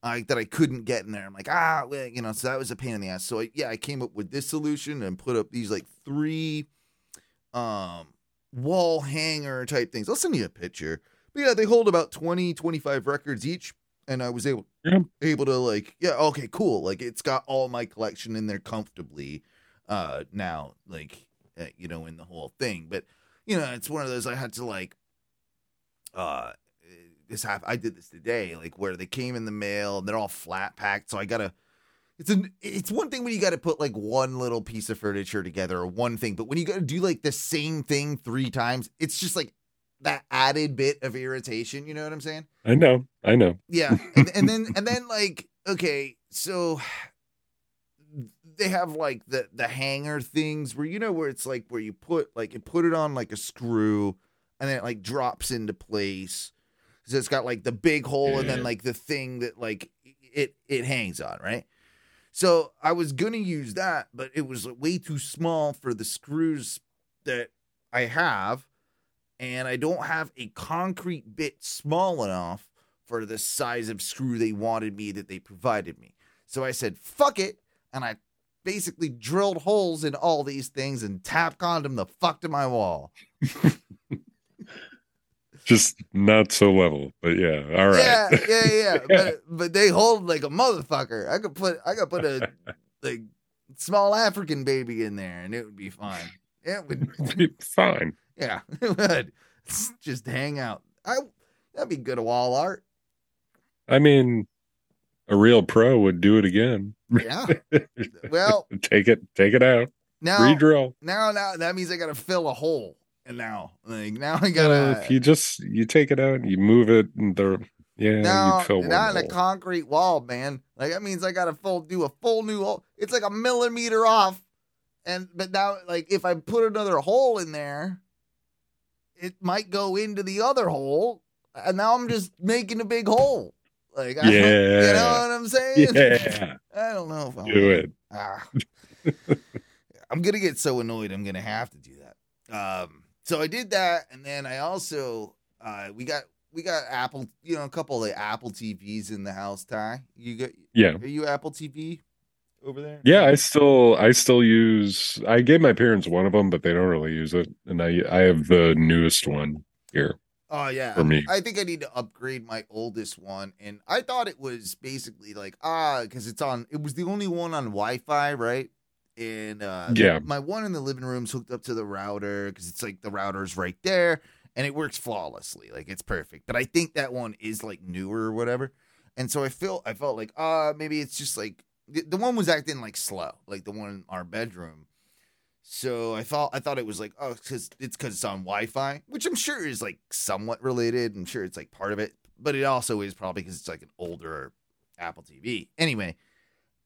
Uh, that I couldn't get in there. I'm like, ah, well, you know, so that was a pain in the ass. So I, yeah, I came up with this solution and put up these like three um wall hanger type things. I'll send you a picture. But yeah, they hold about 20, 25 records each. And I was able Yeah. able to like, yeah, okay, cool. Like it's got all my collection in there comfortably uh now, like uh, you know, in the whole thing. But you know, it's one of those I had to like uh this hap- I did this today, like where they came in the mail and they're all flat packed. So I gotta it's an it's one thing when you gotta put like one little piece of furniture together or one thing, but when you gotta do like the same thing three times, it's just like that added bit of irritation, you know what I'm saying? I know. I know. Yeah, and, and then and then like okay, so they have like the the hanger things where you know where it's like where you put like you put it on like a screw and then it like drops into place. So it's got like the big hole and then like the thing that like it it hangs on, right? So I was gonna use that, but it was way too small for the screws that I have, and I don't have a concrete bit small enough for the size of screw they wanted me that they provided me. So I said, fuck it. And I basically drilled holes in all these things and Tapcon'd them the fuck to my wall. Just not so level, but yeah. All right. Yeah, yeah, yeah. but but they hold like a motherfucker. I could put I could put a like small African baby in there and it would be fine. It would be Fine. yeah, it would. Just hang out. I that'd be good wall art. I mean, a real pro would do it again. Yeah. Well, take it, take it out, now re-drill. now now that means I gotta fill a hole. And now like now I Uh, gotta if you just you take it out, you move it, and the yeah, now not in a concrete wall, man. Like that means I gotta full do a full new hole. It's like a millimeter off. And but now like if I put another hole in there, it might go into the other hole. And now I'm just making a big hole. Like I don't- you know what I'm saying? yeah, I don't know if I do it. Ah. I'm gonna get so annoyed. I'm gonna have to do that. Um, so I did that, and then I also uh, we got we got Apple, you know, a couple of Apple TVs in the house. Ty, you got Yeah, are you Apple TV over there? yeah. I still I still use. I gave my parents one of them, but they don't really use it, and I I have the newest one here. Oh yeah, For me. I think I need to upgrade my oldest one, and I thought it was basically like ah, because it's on. It was the only one on Wi-Fi, right? And uh, Yeah. my one in the living room's hooked up to the router because it's like the router's right there, and it works flawlessly, like it's perfect. But I think that one is like newer or whatever, and so I feel I felt like ah, maybe it's just like the, the one was acting like slow, like the one in our bedroom. So I thought I thought it was like oh because it's because it's on Wi-Fi, which I'm sure is like somewhat related. I'm sure it's like part of it, but it also is probably because it's like an older Apple TV. Anyway,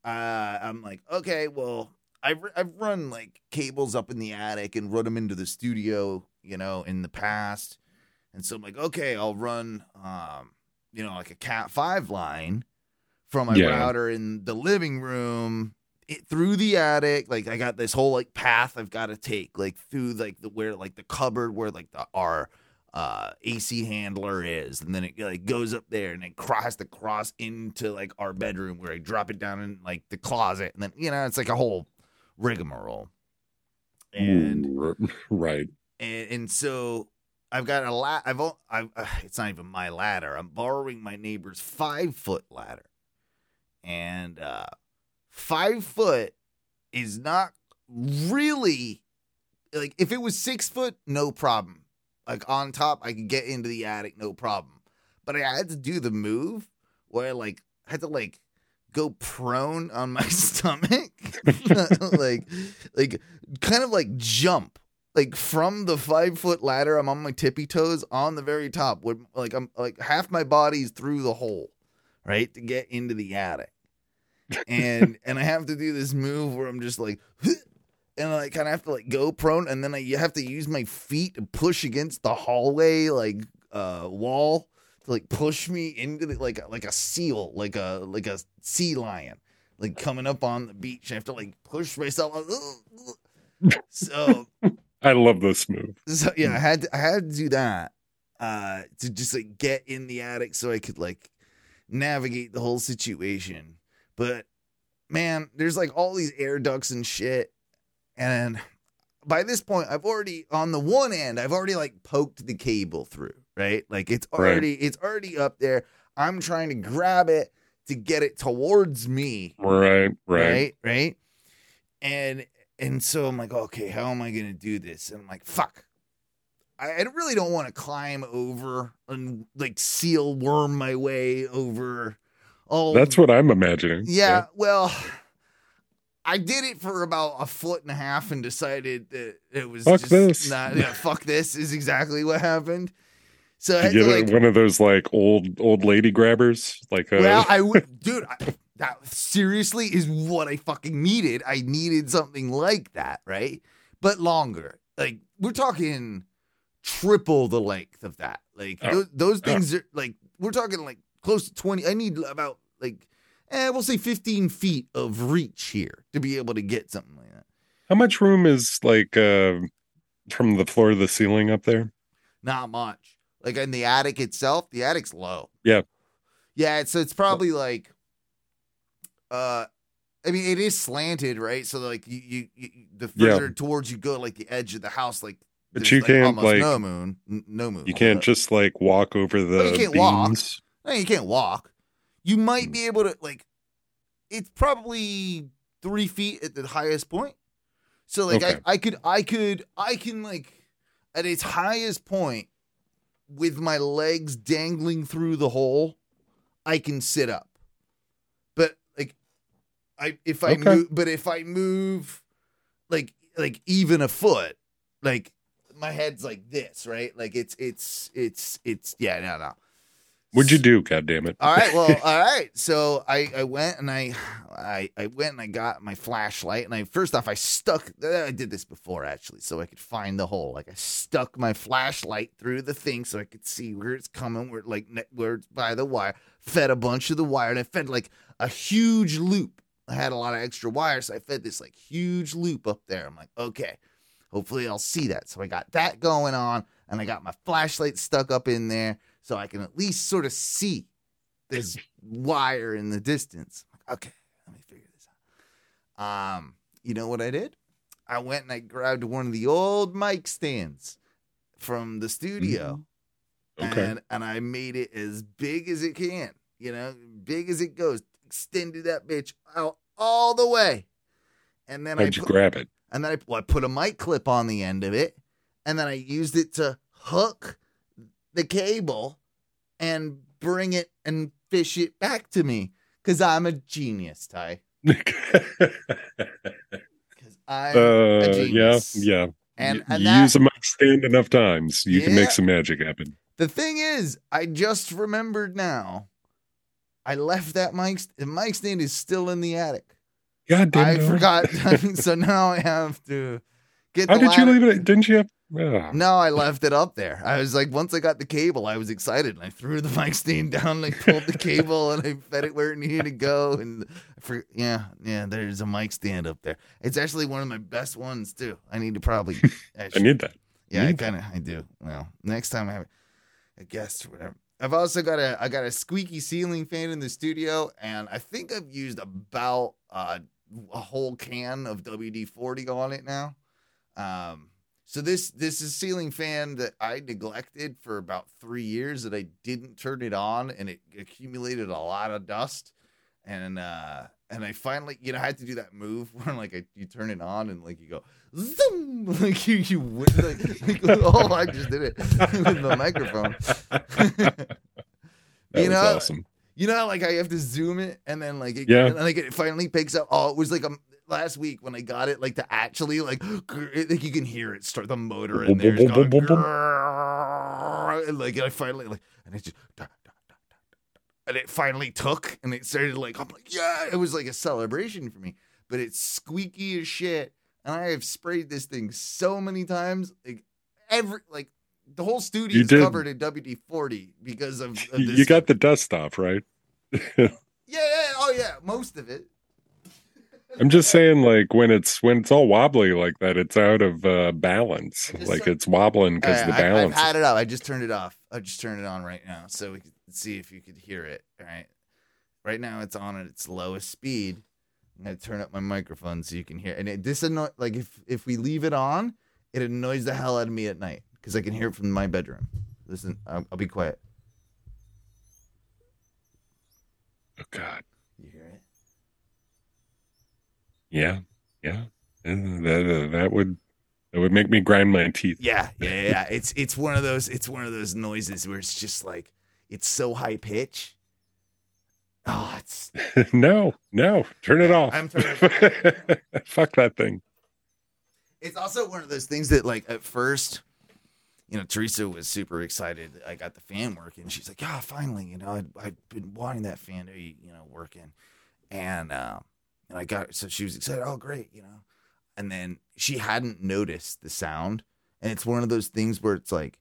uh, I'm like okay, well I've I've run like cables up in the attic and run them into the studio, you know, in the past, and so I'm like okay, I'll run um you know like a Cat five line from my Yeah. router in the living room it, through the attic. Like i got this whole like path i've got to take like through like the where like the cupboard where like the our uh ac handler is. And then it like goes up there and it has to cross into like our bedroom where i drop it down in like the closet. And then you know it's like a whole rigmarole and R- right. and, and so I've got a la- I've al- I've uh, it's not even my ladder. I'm borrowing my neighbor's five foot ladder, and uh, five foot is not really like if it was six foot, no problem. Like on top, I could get into the attic, no problem. But I had to do the move where I like had to like go prone on my stomach, like like kind of like jump like from the five foot ladder i'm on my tippy toes on the very top like i'm like half my body's through the hole right to get into the attic. And and i have to do this move where i'm just like and i kind of have to like go prone and then i have to use my feet to push against the hallway like uh wall like push me into the like like a seal like a like a sea lion like coming up on the beach i have to like push myself so I love this move. so yeah, I had to, I had to do that uh to just like get in the attic so I could like navigate the whole situation. But man, there's like all these air ducts and shit. And by this point, I've already on the one end, I've already like poked the cable through, right? Like it's Right. already it's already up there. I'm trying to grab it to get it towards me Right, right. right right and and so i'm like okay how am i gonna do this and i'm like fuck i, I really don't want to climb over and like seal worm my way over all That's what I'm imagining. yeah, well I did it for about a foot and a half and decided that it was Fuck just this. not yeah, fuck this is exactly what happened. So I get to like one of those like old old lady grabbers, like uh, well, I would, dude. I, that seriously is what I fucking needed. I needed something like that, right? But longer. Like we're talking triple the length of that. Like Oh. those, those things are like we're talking like close to twenty. I need about like, eh, we'll say fifteen feet of reach here to be able to get something like that. how much room is like uh from the floor to the ceiling up there? Not much. Like in the attic itself, the attic's low. Yeah. Yeah, so it's probably like uh I mean it is slanted, right? So like you, you, you the Yeah. further towards you go like the edge of the house like But you like, can't, like- no moon, no moon. You can't just like walk over the you can't walk. No, you can't walk. You might Hmm. be able to like. It's probably three feet at the highest point. So like Okay. I, I could I could I can like at its highest point with my legs dangling through the hole, I can sit up. But like I if I Okay. move but if I move like like even a foot, like my head's like this, right? Like it's it's it's it's yeah, no, no. What'd you do? God damn it! All right, well, all right. So I, I went and I, I I went and I got my flashlight and I first off I stuck. I did this before actually, so I could find the hole. Like I stuck my flashlight through the thing so I could see where it's coming, where like where it's by the wire. Fed a bunch of the wire and I fed like a huge loop. I had a lot of extra wire, so I fed this like huge loop up there. I'm like, okay, hopefully I'll see that. So I got that going on, and I got my flashlight stuck up in there so I can at least sort of see this wire in the distance. Okay, let me figure this out. Um, you know what I did? I went and I grabbed one of the old mic stands from the studio Okay. and and I made it as big as it can, you know, big as it goes. Extended that bitch out all the way, and then I How'd you put, grab it? and then I, well, I put a mic clip on the end of it, and then I used it to hook the cable and bring it and fish it back to me because I'm a genius, Ty. Because I'm uh, a yeah, genius. yeah. and you and you that, use a mic stand enough times, you can make some magic happen. The thing is, I just remembered now. I left that mic. The mic stand is still in the attic. God damn I it! forgot, so now I have to get. How did you leave it? Didn't you have? No, I left it up there. I was like, once I got the cable, I was excited, and I threw the mic stand down, and I pulled the cable, and I fed it where it needed to go. And for yeah, yeah, there's a mic stand up there. It's actually one of my best ones too. I need to probably. I need that. yeah, I need kind of I do. Well, next time I have a guest or whatever. I've also got a I got a squeaky ceiling fan in the studio, and I think I've used about uh, a whole can of WD forty on it now. Um, so this this is ceiling fan that I neglected for about three years that I didn't turn it on, and it accumulated a lot of dust. And uh, and I finally, you know, I had to do that move where like I, you turn it on and like you go zoom, like you you like, like oh I just did it with the microphone. You know, awesome. You know, like I have to zoom it and then like it, Yeah. and, like it finally picks up. Oh, it was like um last week when I got it, like to actually like, gr- it, like you can hear it start the motor in there, going, and like I finally like, and it just. da, da, da, da, da, And it finally took, and it started like I'm like, yeah, it was like a celebration for me. But it's squeaky as shit, and I have sprayed this thing so many times, like every like the whole studio is covered in WD forty because of, of you got the dust off, right? yeah, yeah, oh yeah, most of it. I'm just saying, like when it's when it's all wobbly like that, it's out of uh, balance. Like it's wobbling because Uh, the I, have balance. had it up. I just turned it off. I just turned it on right now, so we can see if you could hear it. All right, right now it's on at its lowest speed. I'm gonna turn up my microphone so you can hear. And it this annoy like if if we leave it on, it annoys the hell out of me at night because I can hear it from my bedroom. Listen, I'll, I'll be quiet. oh God, You hear it? Yeah, yeah. Uh, That, that would that would make me grind my teeth. Yeah, yeah, yeah. It's it's one of those it's one of those noises where it's just like it's so high pitch. Oh, it's no, no, turn it off. I'm turning Fuck that thing. it's also one of those things that like at first you know teresa was super excited i got the fan working she's like yeah finally you know I'd, i've been wanting that fan to be you know working and uh, and i got so she was excited oh great you know? And then she hadn't noticed the sound. And it's one of those things where it's like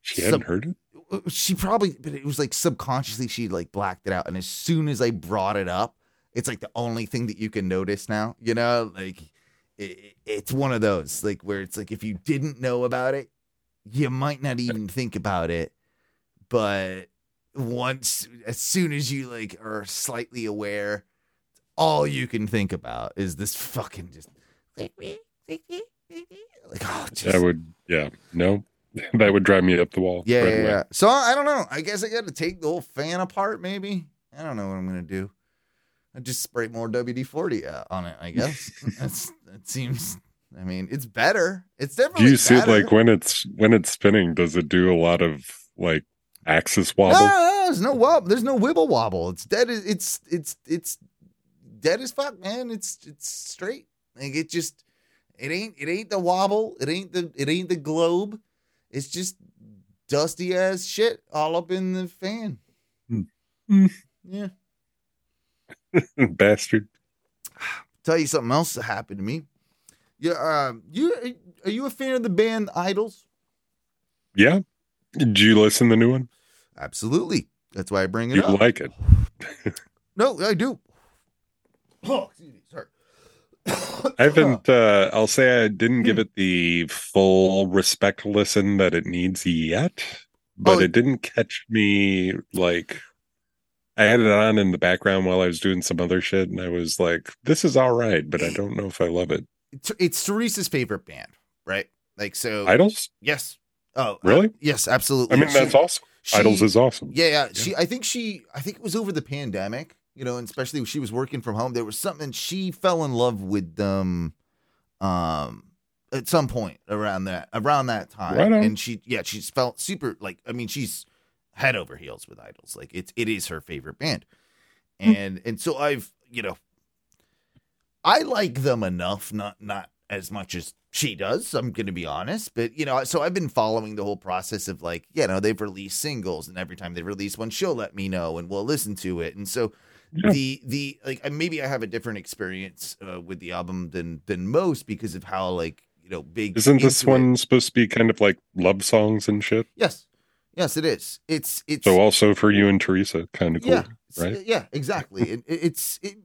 She hadn't Sub- heard it. she probably but it was like subconsciously she like blacked it out. And as soon as i brought it up it's like the only thing that you can notice now you know? Like it, it's one of those like where it's like if you didn't know about it, you might not even think about it, but once as soon as you like are slightly aware, all you can think about is this fucking just like oh just, That would, yeah, no, that would drive me up the wall. yeah, right yeah, yeah. So I don't know. I guess I got to take the whole fan apart. Maybe I don't know what I'm gonna do. I just spray more WD forty uh, on it. I guess that's that seems. I mean, it's better. It's definitely. Do you see better. like when it's when it's spinning? Does it do a lot of like axis wobble? no, no, there's no wobble. There's no wibble wobble. It's dead. It's it's it's dead as fuck, man. It's it's straight. Like it just it ain't it ain't the wobble. It ain't the it ain't the globe. It's just dusty ass shit all up in the fan. Hmm. Yeah. Bastard. Tell you something else that happened to me. Yeah, um, you are you a fan of the band IDLES? Yeah. Did you listen to the new one? Absolutely. That's why I bring it You up. like it? No, I do. Oh, excuse me. Sorry. I haven't. Uh, I'll say I didn't give it the full respect listen that it needs yet, but Oh. it didn't catch me like. I had it on in the background while I was doing some other shit, and I was like, "This is all right," but I don't know if I love it. It's- It's Teresa's favorite band, right? Like so. IDLES? Yes. Oh, Really? uh, yes, absolutely. I mean, She- that's awesome. she- IDLES is awesome. Yeah, yeah. She, I think she, I think it was over the pandemic, you know, and especially when she was working from home. There was something she fell in love with them, um, at some point around that around that time, Right and she, yeah, she's felt super like. I mean, she's head over heels with IDLES. Like it's it is her favorite band, Hmm. and and so I've you know, I like them enough, not not as much as she does. I'm going to be honest, but you know, so I've been following the whole process of like, you know, they've released singles, and every time they release one, she'll let me know, and we'll listen to it. And so The the like, maybe I have a different experience uh, with the album than than most because of how like you know big. Isn't this into it- one supposed to be kind of like love songs and shit? Yes, yes, it is. It's it's So also for you and Teresa, kind of cool, yeah, right? Yeah, exactly. it- it's it,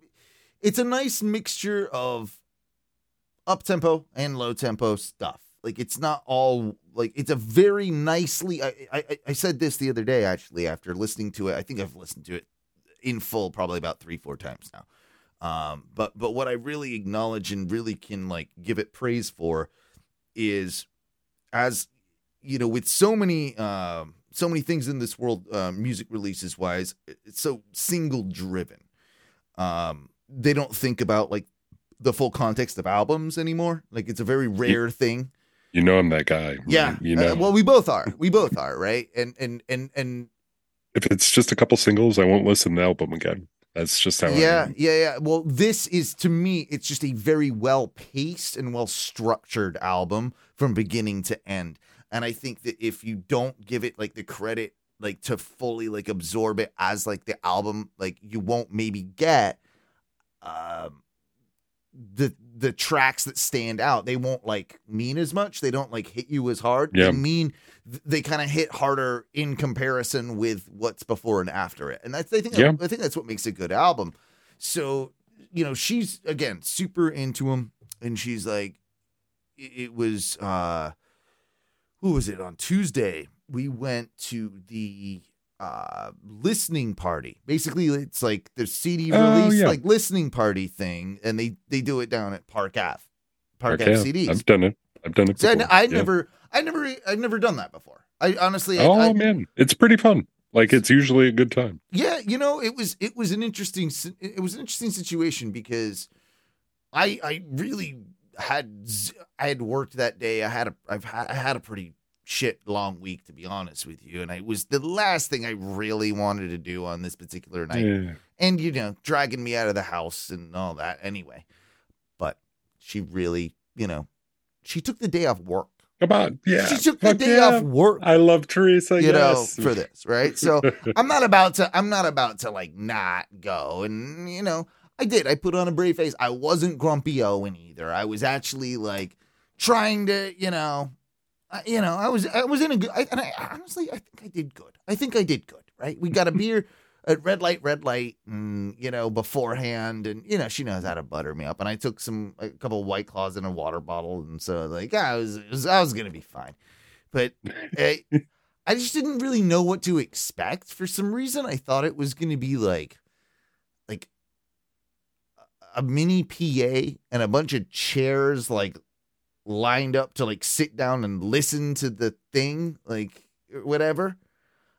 it's a nice mixture of up tempo and low tempo stuff. Like it's not all like it's a very nicely. I, I I said this the other day actually after listening to it. I think I've listened to it in full probably about three four times now. Um, but but what I really acknowledge and really can like give it praise for is as you know with so many um so many things in this world uh, music releases wise it's so single driven. Um they don't think about like the full context of albums anymore. Like it's a very rare thing. You know I'm that guy. yeah You know, Uh, well we both are. We both are right? And and and and if it's just a couple singles, I won't listen to the album again. That's just how I yeah yeah yeah. Well this is to me it's just a very well paced and well structured album from beginning to end. And i think that if you don't give it like the credit like to fully like absorb it as like the album like you won't maybe get um the the tracks that stand out they won't like mean as much. They don't like hit you as hard. Yeah. they mean they kind of hit harder in comparison with what's before and after it. And that's i think Yeah. i think that's what makes a good album. So you know she's again super into him and she's like it it was uh who was it? On tuesday we went to the uh listening party basically it's like the cd Oh, release yeah. like listening party thing and they they do it down at park ave park Okay, ave cds I've done it. I've done it. so I. I Yeah. never i never i've never done that before i honestly I, Oh I, man, it's pretty fun. Like it's usually a good time. yeah you know it was it was an interesting it was an interesting situation because i i really had i had worked that day i had a i've had i had a pretty shit long week to be honest with you and i was the last thing i really wanted to do on this particular night Yeah. and you know dragging me out of the house and all that anyway but she really you know she took the day off work Come on, yeah. she took the Fuck day yeah. off work I love Teresa. you know, for this, right? So I'm not about to, I'm not about to like not go. And, you know, I did. I put on a brave face. I wasn't grumpy Owen either. I was actually like trying to, you know, I, you know, I was, I was in a good, I, and I honestly, I think I did good. I think I did good, right? We got a beer, at red light, red light, and you know beforehand, and you know she knows how to butter me up. And I took some a couple of white claws in a water bottle, and so like I was, was I was gonna be fine, but I, eh, I just didn't really know what to expect. For some reason, I thought it was gonna be like like a mini PA and a bunch of chairs like lined up to like sit down and listen to the thing, like whatever.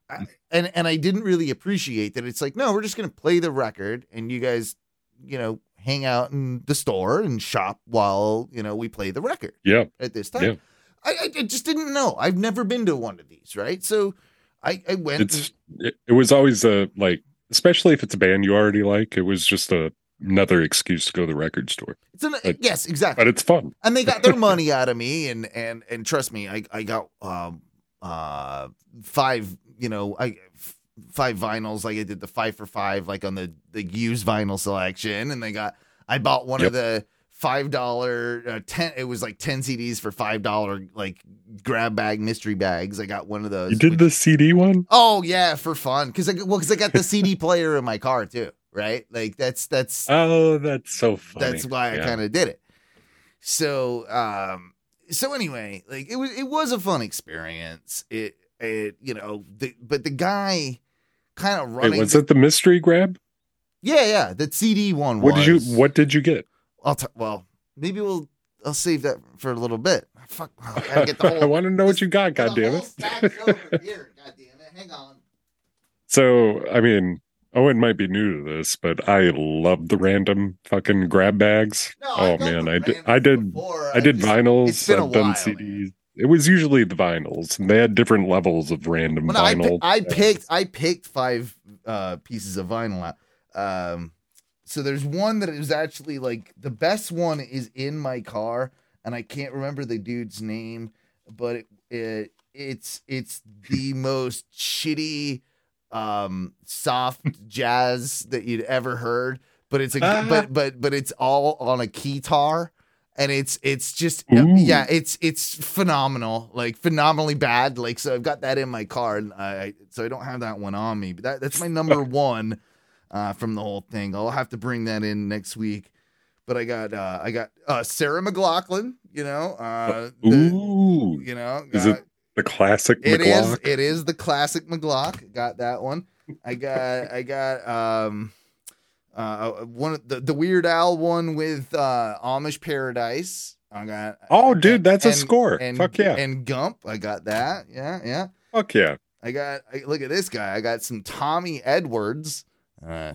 I, mm. and and I didn't really appreciate that. It's like, no, we're just gonna play the record, and you guys, you know, hang out in the store and shop while you know we play the record Yeah. at this time. Yeah. I, I I just didn't know. I've never been to one of these, right? So I I went. It's it, it was always a like, especially if it's a band you already like. It was just a, another excuse to go to the record store. it's an, like- yes, exactly. But it's fun. and they got their money out of me and and and trust me i i got um uh five you know i five vinyls like i did the five for five like on the the used vinyl selection and they got i bought one Yep. of the five dollar uh, ten it was like 10 cds for five dollar like grab bag mystery bags i got one of those You did which- the CD one? oh yeah for fun because i well because i got the cd player in my car too right like that's that's Oh, that's so funny. that's why I kind of did it. So, um, so anyway, like it was, it was a fun experience. It, it, you know, the, but the guy kind of Wait, running. was it the mystery grab? yeah, yeah, the CD one. What did you. What did you get? I'll t- well, maybe we'll. I'll save that for a little bit. Fuck, I whole. I want to know what you got. God damn it! here. God damn it! Hang on. So, I mean, Owen might be new to this, but I love the random fucking grab bags. No, oh man, I did. I did. before. I did just- vinyls. it's been a I've done while, CDs. man. It was usually the vinyls, and they had different levels of random Well, I, vinyl. I picked I picked five uh, pieces of vinyl out. Um, so there's one that is actually like the best one is in my car, and I can't remember the dude's name, but it, it it's it's the most shitty um soft jazz that you'd ever heard but it's a Ah. but but but it's all on a keytar and it's it's just Ooh. yeah it's it's phenomenal like phenomenally bad like so i've got that in my car and i so i don't have that one on me but that, that's my number one uh from the whole thing i'll have to bring that in next week but i got uh i got uh Sarah McLachlan you know uh the, Ooh, you know Is it the classic it is. McLachlan? It is the classic McGlock. Got that one. I got. I got. Um. Uh. One of the the Weird Al one with uh Amish Paradise. I got. Oh, dude, and- that's a and- score. And, Fuck yeah. And Gump. I got that. Yeah. Yeah. Fuck yeah! I got. I, look at this guy. I got some Tommy Edwards. Uh.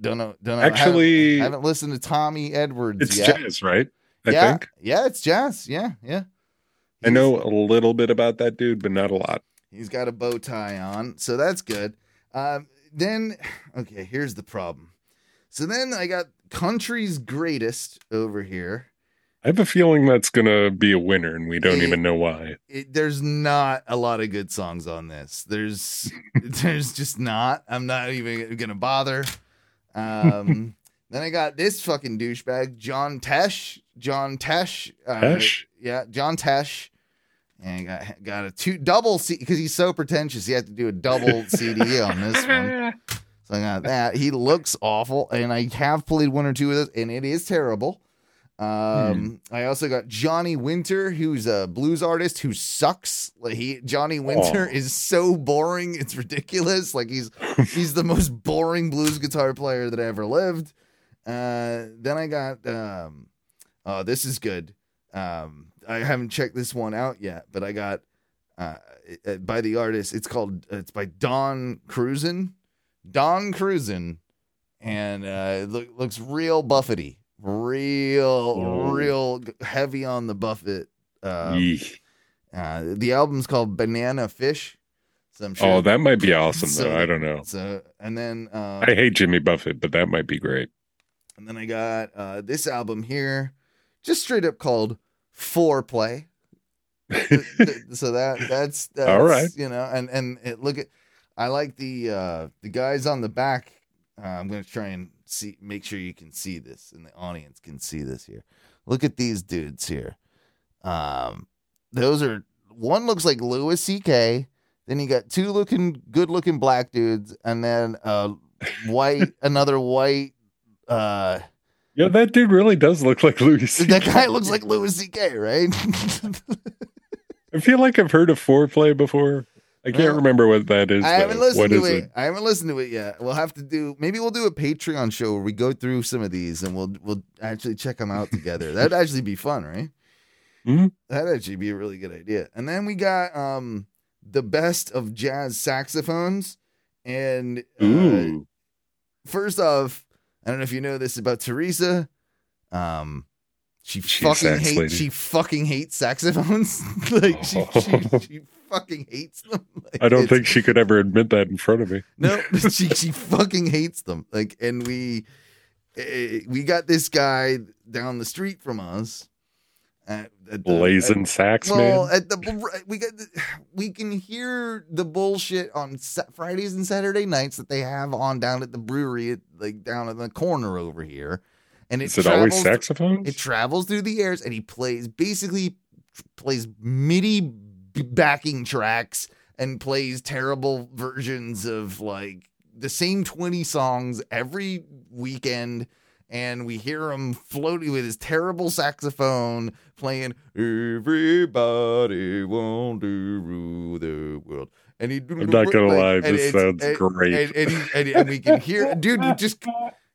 Don't know. Don't know. Actually- haven't, haven't listened to Tommy Edwards It's yet. jazz, right? I yeah, think yeah, it's jazz. Yeah, yeah. I know a little bit about that dude, but not a lot. He's got a bow tie on, so that's good. Um, then, okay, here's the problem. So then I got country's greatest over here. I have a feeling that's gonna be a winner, and we don't Eh. even know why. It, there's not a lot of good songs on this. There's, there's just not. I'm not even gonna bother. Um, then I got this fucking douchebag, John Tesh. John Tesh. Uh, Tesh? Yeah, John Tesh. And got got a two double C because he's so pretentious. He had to do a double CD on this one. So I got that. He looks awful, and I have played one or two of those, and it is terrible. Um, I also got Johnny Winter, who's a blues artist who sucks. Like he, Johnny Winter is so boring, it's ridiculous. Like he's he's the most boring blues guitar player that ever lived. Uh, then I got um, oh, this is good. Um, I haven't checked this one out yet, but I got uh, by the artist. It's called. It's by Don Cruzen. Don Cruzen, and uh, it look, looks real Buffety, real, Oh. real heavy on the Buffett. Um, uh, the album's called Banana Fish. So I'm sure. Oh, that might be awesome, So- though. I don't know. So and then uh, I hate Jimmy Buffett, but that might be great. and then I got uh, this album here, just straight up called Fourplay. So that that's, that's All right. you know, and and it, look at, I like the uh the guys on the back. Uh, I'm gonna try and see, make sure you can see this, and the audience can see this here. Look at these dudes here. Um, those are one looks like Louis C.K. Then you got two looking good looking black dudes, and then uh white another white uh Yeah, that dude really does look like Louis. that guy looks like Louis C.K. right? I feel like I've heard of Fourplay before. I can't Well, remember what that is. I haven't though. listened What to is it. I haven't listened to it yet. We'll have to do. Maybe we'll do a Patreon show where we go through some of these and we'll we'll actually check them out together. That'd actually be fun, right? Mhm. That'd actually be a really good idea. And then we got um the best of jazz saxophones. And uh, first off, I don't know if you know this about Teresa. Um, she She's fucking hates. lady. She fucking hates saxophones. like she, she, she fucking hates them. Like, I don't think she could ever admit that in front of me. no, she she fucking hates them. Like, and we eh, we got this guy down the street from us. At the- Blazing sax well, man. at the we got we can hear the bullshit on Fridays and Saturday nights that they have on down at the brewery, at, like down in the corner over here. And it Is it always travels- saxophones? It travels through the airs, and he plays basically plays MIDI backing tracks and plays terrible versions of like the same 20 songs every weekend and we hear him floating with his terrible saxophone playing everybody want to rule the world and he I'm not gonna lie, and this it's- sounds and- great. and, and, he- and, and we can hear dude you just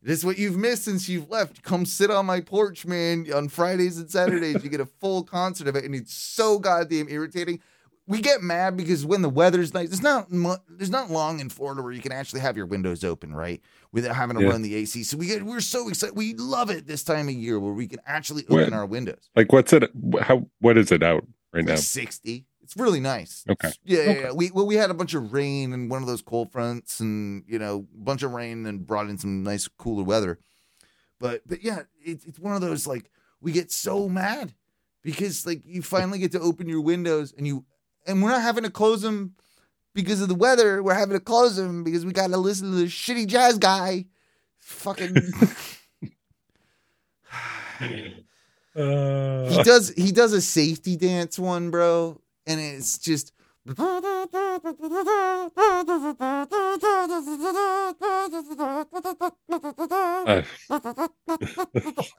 this is what you've missed since you've left. Come sit on my porch, man. On Fridays and Saturdays, you get a full concert of it, and it's so goddamn irritating. We get mad because when the weather's nice, it's not there's not long in Florida where you can actually have your windows open, right, without having to Yeah. run the AC. So we get we're so excited. We love it this time of year where we can actually What- open our windows. like, what's it? How? What is it out right It's now? sixty. It's really nice. Okay. Yeah, yeah, Okay. yeah. We well, we had a bunch of rain and one of those cold fronts, and you know, a bunch of rain and brought in some nice cooler weather. But but yeah, it's it's one of those like we get so mad because like you finally get to open your windows and you and we're not having to close them because of the weather. We're having to close them because we got to listen to this shitty jazz guy. Fucking. Uh, he does he does a safety dance one, bro, and it's just uh,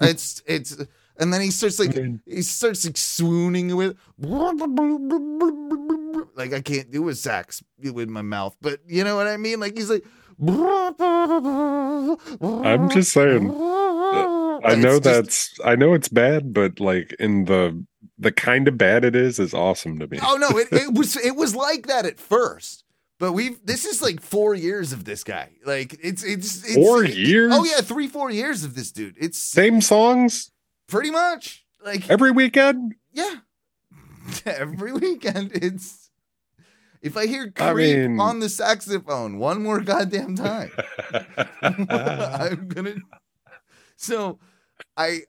it's it's and then he starts like he starts like swooning with like I can't do a sax with my mouth, but you know what I mean? Like he's like I'm just saying. I know that's. I know it's bad, but like in the the kind of bad it is is awesome to me. Oh no, it, it was it was like that at first. But we've this is like four years of this guy. Like it's it's, it's Four years? Oh yeah, three four years of this dude. It's Same songs pretty much like every weekend. yeah. Every weekend it's if I hear I creep mean- on the saxophone one more goddamn time, I'm gonna. So, I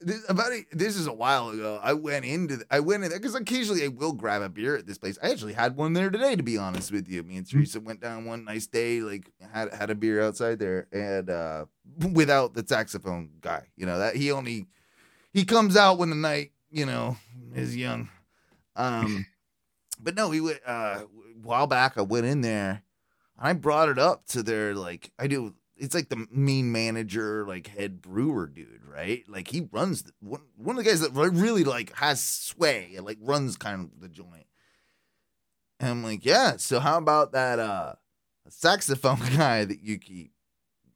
this, about a, this is a while ago. I went into the, I went in there because occasionally I will grab a beer at this place. I actually had one there today, to be honest with you. Me and Teresa went down one nice day, like had had a beer outside there, and uh without the saxophone guy. You know that he only he comes out when the night you know is young. Um, but no, we went uh, a while back. I went in there. and I brought it up to their like I do. It's like the main manager, like head brewer dude, right? Like he runs the, one one of the guys that really like has sway and like runs kind of the joint. And I'm like, yeah. So how about that uh saxophone guy that you keep,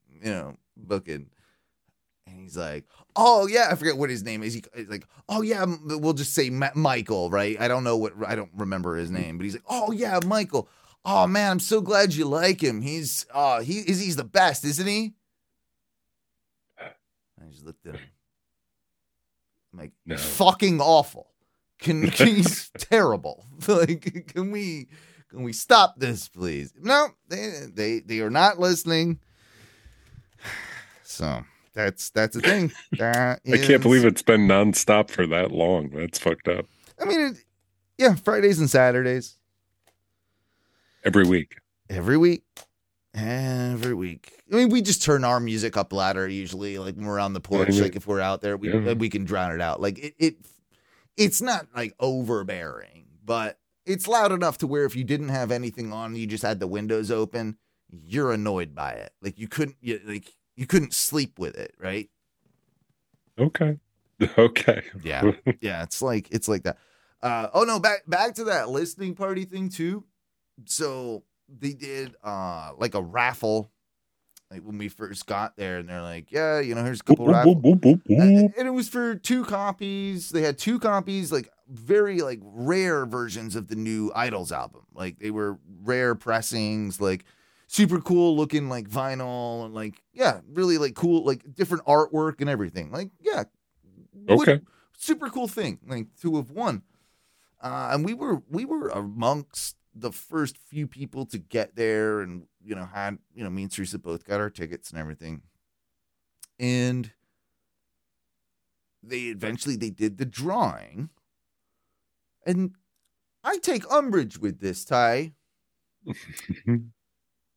you know, booking? And he's like, oh yeah, I forget what his name is. He, he's like, oh yeah, we'll just say Ma- Michael, right? I don't know what I don't remember his name, but he's like, oh yeah, Michael. Oh man, I'm so glad you like him. He's uh he is he's the best, isn't he? I just looked at him. I'm like, No. fucking awful. Can, can he's terrible. Like, can we can we stop this, please? No, they they they are not listening. So that's that's the thing. That I can't believe it's been nonstop for that long. That's fucked up. I mean, it, yeah, Fridays and Saturdays Every week. every week, every week. I mean, we just turn our music up louder usually, like when we're on the porch. Yeah, Like if we're out there, we yeah. we can drown it out. Like it, it it's not like overbearing, but it's loud enough to where if you didn't have anything on, you just had the windows open, you're annoyed by it. Like you couldn't, you, like you couldn't sleep with it, right? Okay. Okay. Yeah, yeah. It's like it's like that. Uh, oh no, back back to that listening party thing too. So they did uh like a raffle, like when we first got there, and they're like, yeah, you know, here's a couple raffle. Uh, and it was for two copies. They had two copies, like very like rare versions of the new IDLES album. Like they were rare pressings, like super cool looking like vinyl and like yeah, really like cool, like different artwork and everything. Like yeah, Okay. super cool thing, like to have won. Uh, and we were we were amongst the first few people to get there, and you know had you know me and Teresa both got our tickets and everything, and they eventually they did the drawing, and I take umbrage with this, Ty.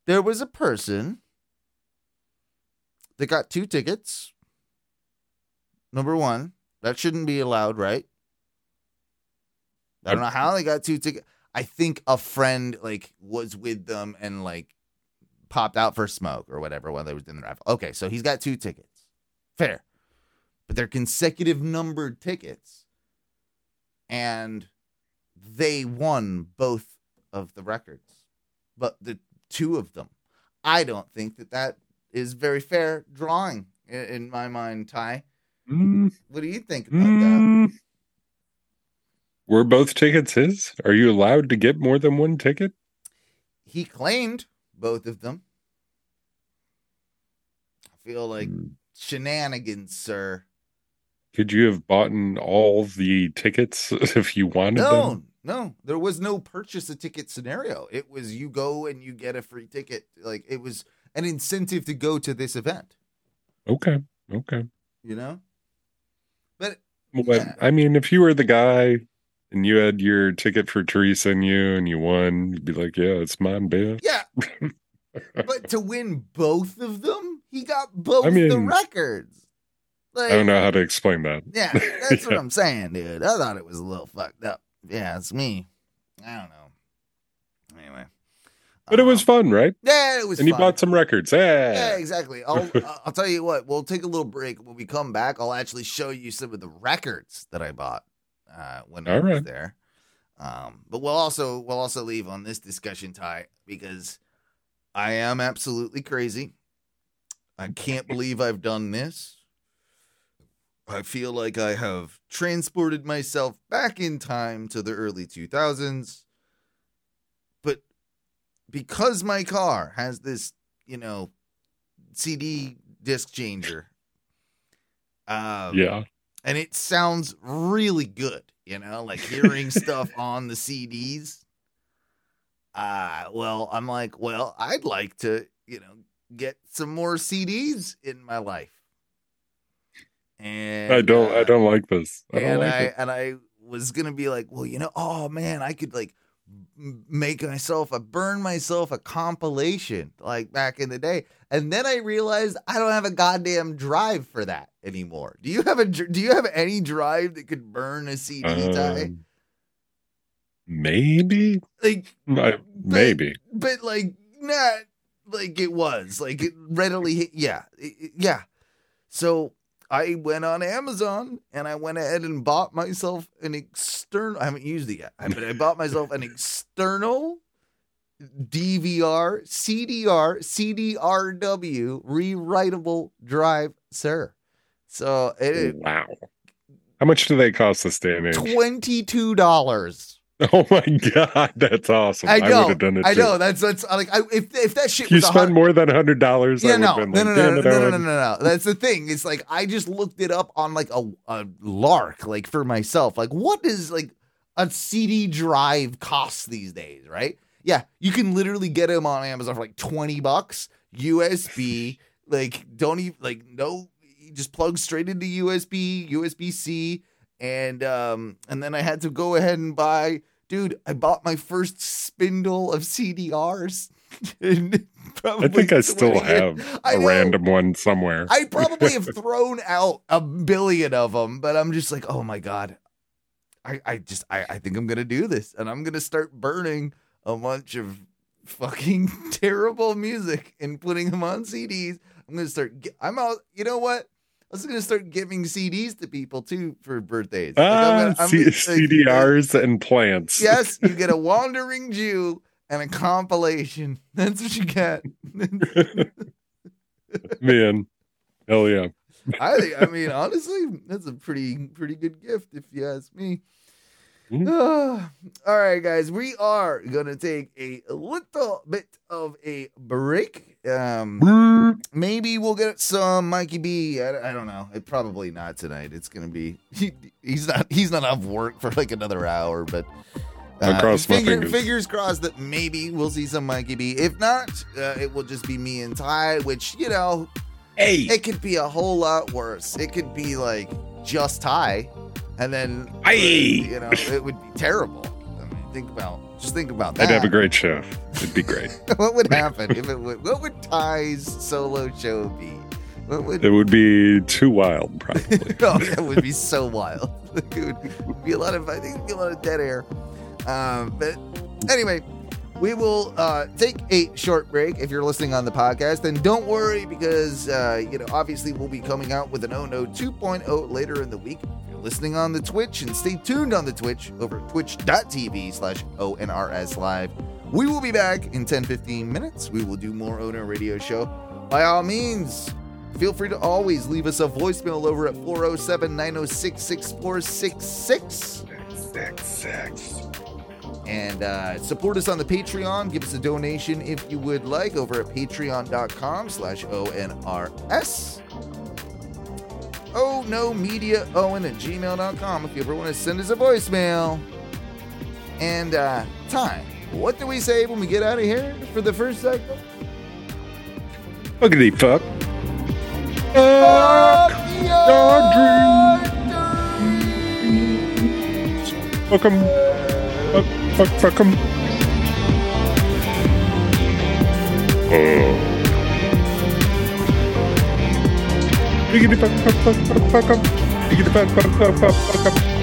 There was a person that got two tickets. Number one, that shouldn't be allowed, right? I don't know how they got two tickets. I think a friend like was with them and like popped out for smoke or whatever while they was in the raffle. Okay, so he's got two tickets. Fair. But they're consecutive numbered tickets. And they won both of the records. But the two of them. I don't think that that is very fair drawing i- in my mind, Ty. Mm, What do you think about that? Were both tickets his? Are you allowed to get more than one ticket? He claimed both of them. I feel like Mm. shenanigans, sir. Could you have bought all the tickets if you wanted them? No, no, there was no purchase a ticket scenario. It was you go and you get a free ticket. Like it was an incentive to go to this event, Okay. Okay. you know? But But Yeah. I mean, if you were the guy and you had your ticket for Teresa and you and you won, you'd be like, yeah, it's mine, bitch. yeah. but to win both of them, he got both I mean- the records. Like, I don't know how to explain that. Yeah, that's what I'm saying, dude. I thought it was a little fucked up. Yeah, it's me. I don't know. Anyway, But it was Um, fun, right? yeah, it was. And you bought some records. Yeah, Yeah. exactly. I'll I'll tell you what. We'll take a little break. When we come back, I'll actually show you some of the records that I bought uh, when I was right. there. Um, but we'll also we'll also leave on this discussion, Ty because I am absolutely crazy. I can't believe I've done this. I feel like I have transported myself back in time to the early 2000s. But because my car has this, you know, CD disc changer, um, Yeah. And it sounds really good, you know, like hearing stuff on the CDs. Uh, well, I'm like, well, I'd like to, you know, get some more CDs in my life. And I don't I uh, don't like this. I and like I it. and I was gonna be like, well, you know, oh man, I could like make myself a burn myself a compilation like back in the day, and then I realized I don't have a goddamn drive for that anymore. Do you have a Do you have any drive that could burn a CD? Um, maybe Like, I, maybe. but like not like it was like it readily hit, yeah yeah so i went on amazon and i went ahead and bought myself an external i haven't used it yet but i bought myself an external dvr cdr cdrw rewritable drive sir so it Wow. How much do they cost this day and age? $22 Oh my god, that's awesome. I I, would have done it I too. know. That's that's like I, if if that shit you was spend more than hundred dollars, Yeah, no, been no, like, no, no, no, no, no, no, no, no. That's the thing. It's like I just looked it up on like a, a lark, like for myself. Like, what does like a CD drive cost these days? Right? Yeah, you can literally get them on Amazon for like twenty bucks, USB. like, don't even like no, you just plug straight into USB, USB C, and um, and then I had to go ahead and buy. Dude, I bought my first spindle of CDRs. I think I still have I a know. random one somewhere. I probably have thrown out a billion of them, but I'm just like, oh my god, I, I just I, I think I'm gonna do this and I'm gonna start burning a bunch of fucking terrible music and putting them on CDs. I'm gonna start. I'm out. You know what? I was gonna start giving CDs to people too for birthdays. Like, I'm Ah, gonna- I'm C- gonna- like, CDRs and plants. Yes, you get a wandering Jew and a compilation. That's what you get. Man. Hell yeah. I think. I mean, honestly, that's a pretty pretty good gift if you ask me. Mhm. Ah, all right, guys, we are gonna take a little bit of a break. Um, maybe we'll get some Mikey B. I, I don't know. It probably not tonight. It's gonna be he, he's not he's not off work for like another hour, but. uh, I'll cross my fingers. fingers crossed that maybe we'll see some Mikey B. If not, uh, it will just be me and Ty, which you know Hey. it could be a whole lot worse. It could be like just Ty, and then Aye. you know it would be terrible. I mean, think about just think about that. I'd have a great show. It'd be great. what would happen if it would? What would Ty's solo show be? What would? It would be too wild, probably. oh, that would be so wild. it would be a lot of. I think it'd be a lot of dead air. Um, but anyway, we will uh, take a short break. If you're listening on the podcast, then don't worry because uh, you know obviously we'll be coming out with an Oh No 2.0 later in the week. If you're listening on the Twitch and stay tuned on the Twitch over twitch.tv slash ONRS live. We will be back in 10 15 minutes. We will do more Owner Radio Show. By all means, feel free to always leave us a voicemail over at 407 906 6466 and uh, support us on the patreon. Give us a donation if you would like over at patreon.com slash onrs oh no media owen at gmail.com if you ever want to send us a voicemail. And uh time what do we say when we get out of here for the first cycle? Fuckity fuck. Fuck 'em. Fuck, fuck, fuck 'em. Oh. Biggity fuck, fuck, fuck, fuck, fuck 'em. Biggity fuck, fuck, fuck, fuck, fuck 'em.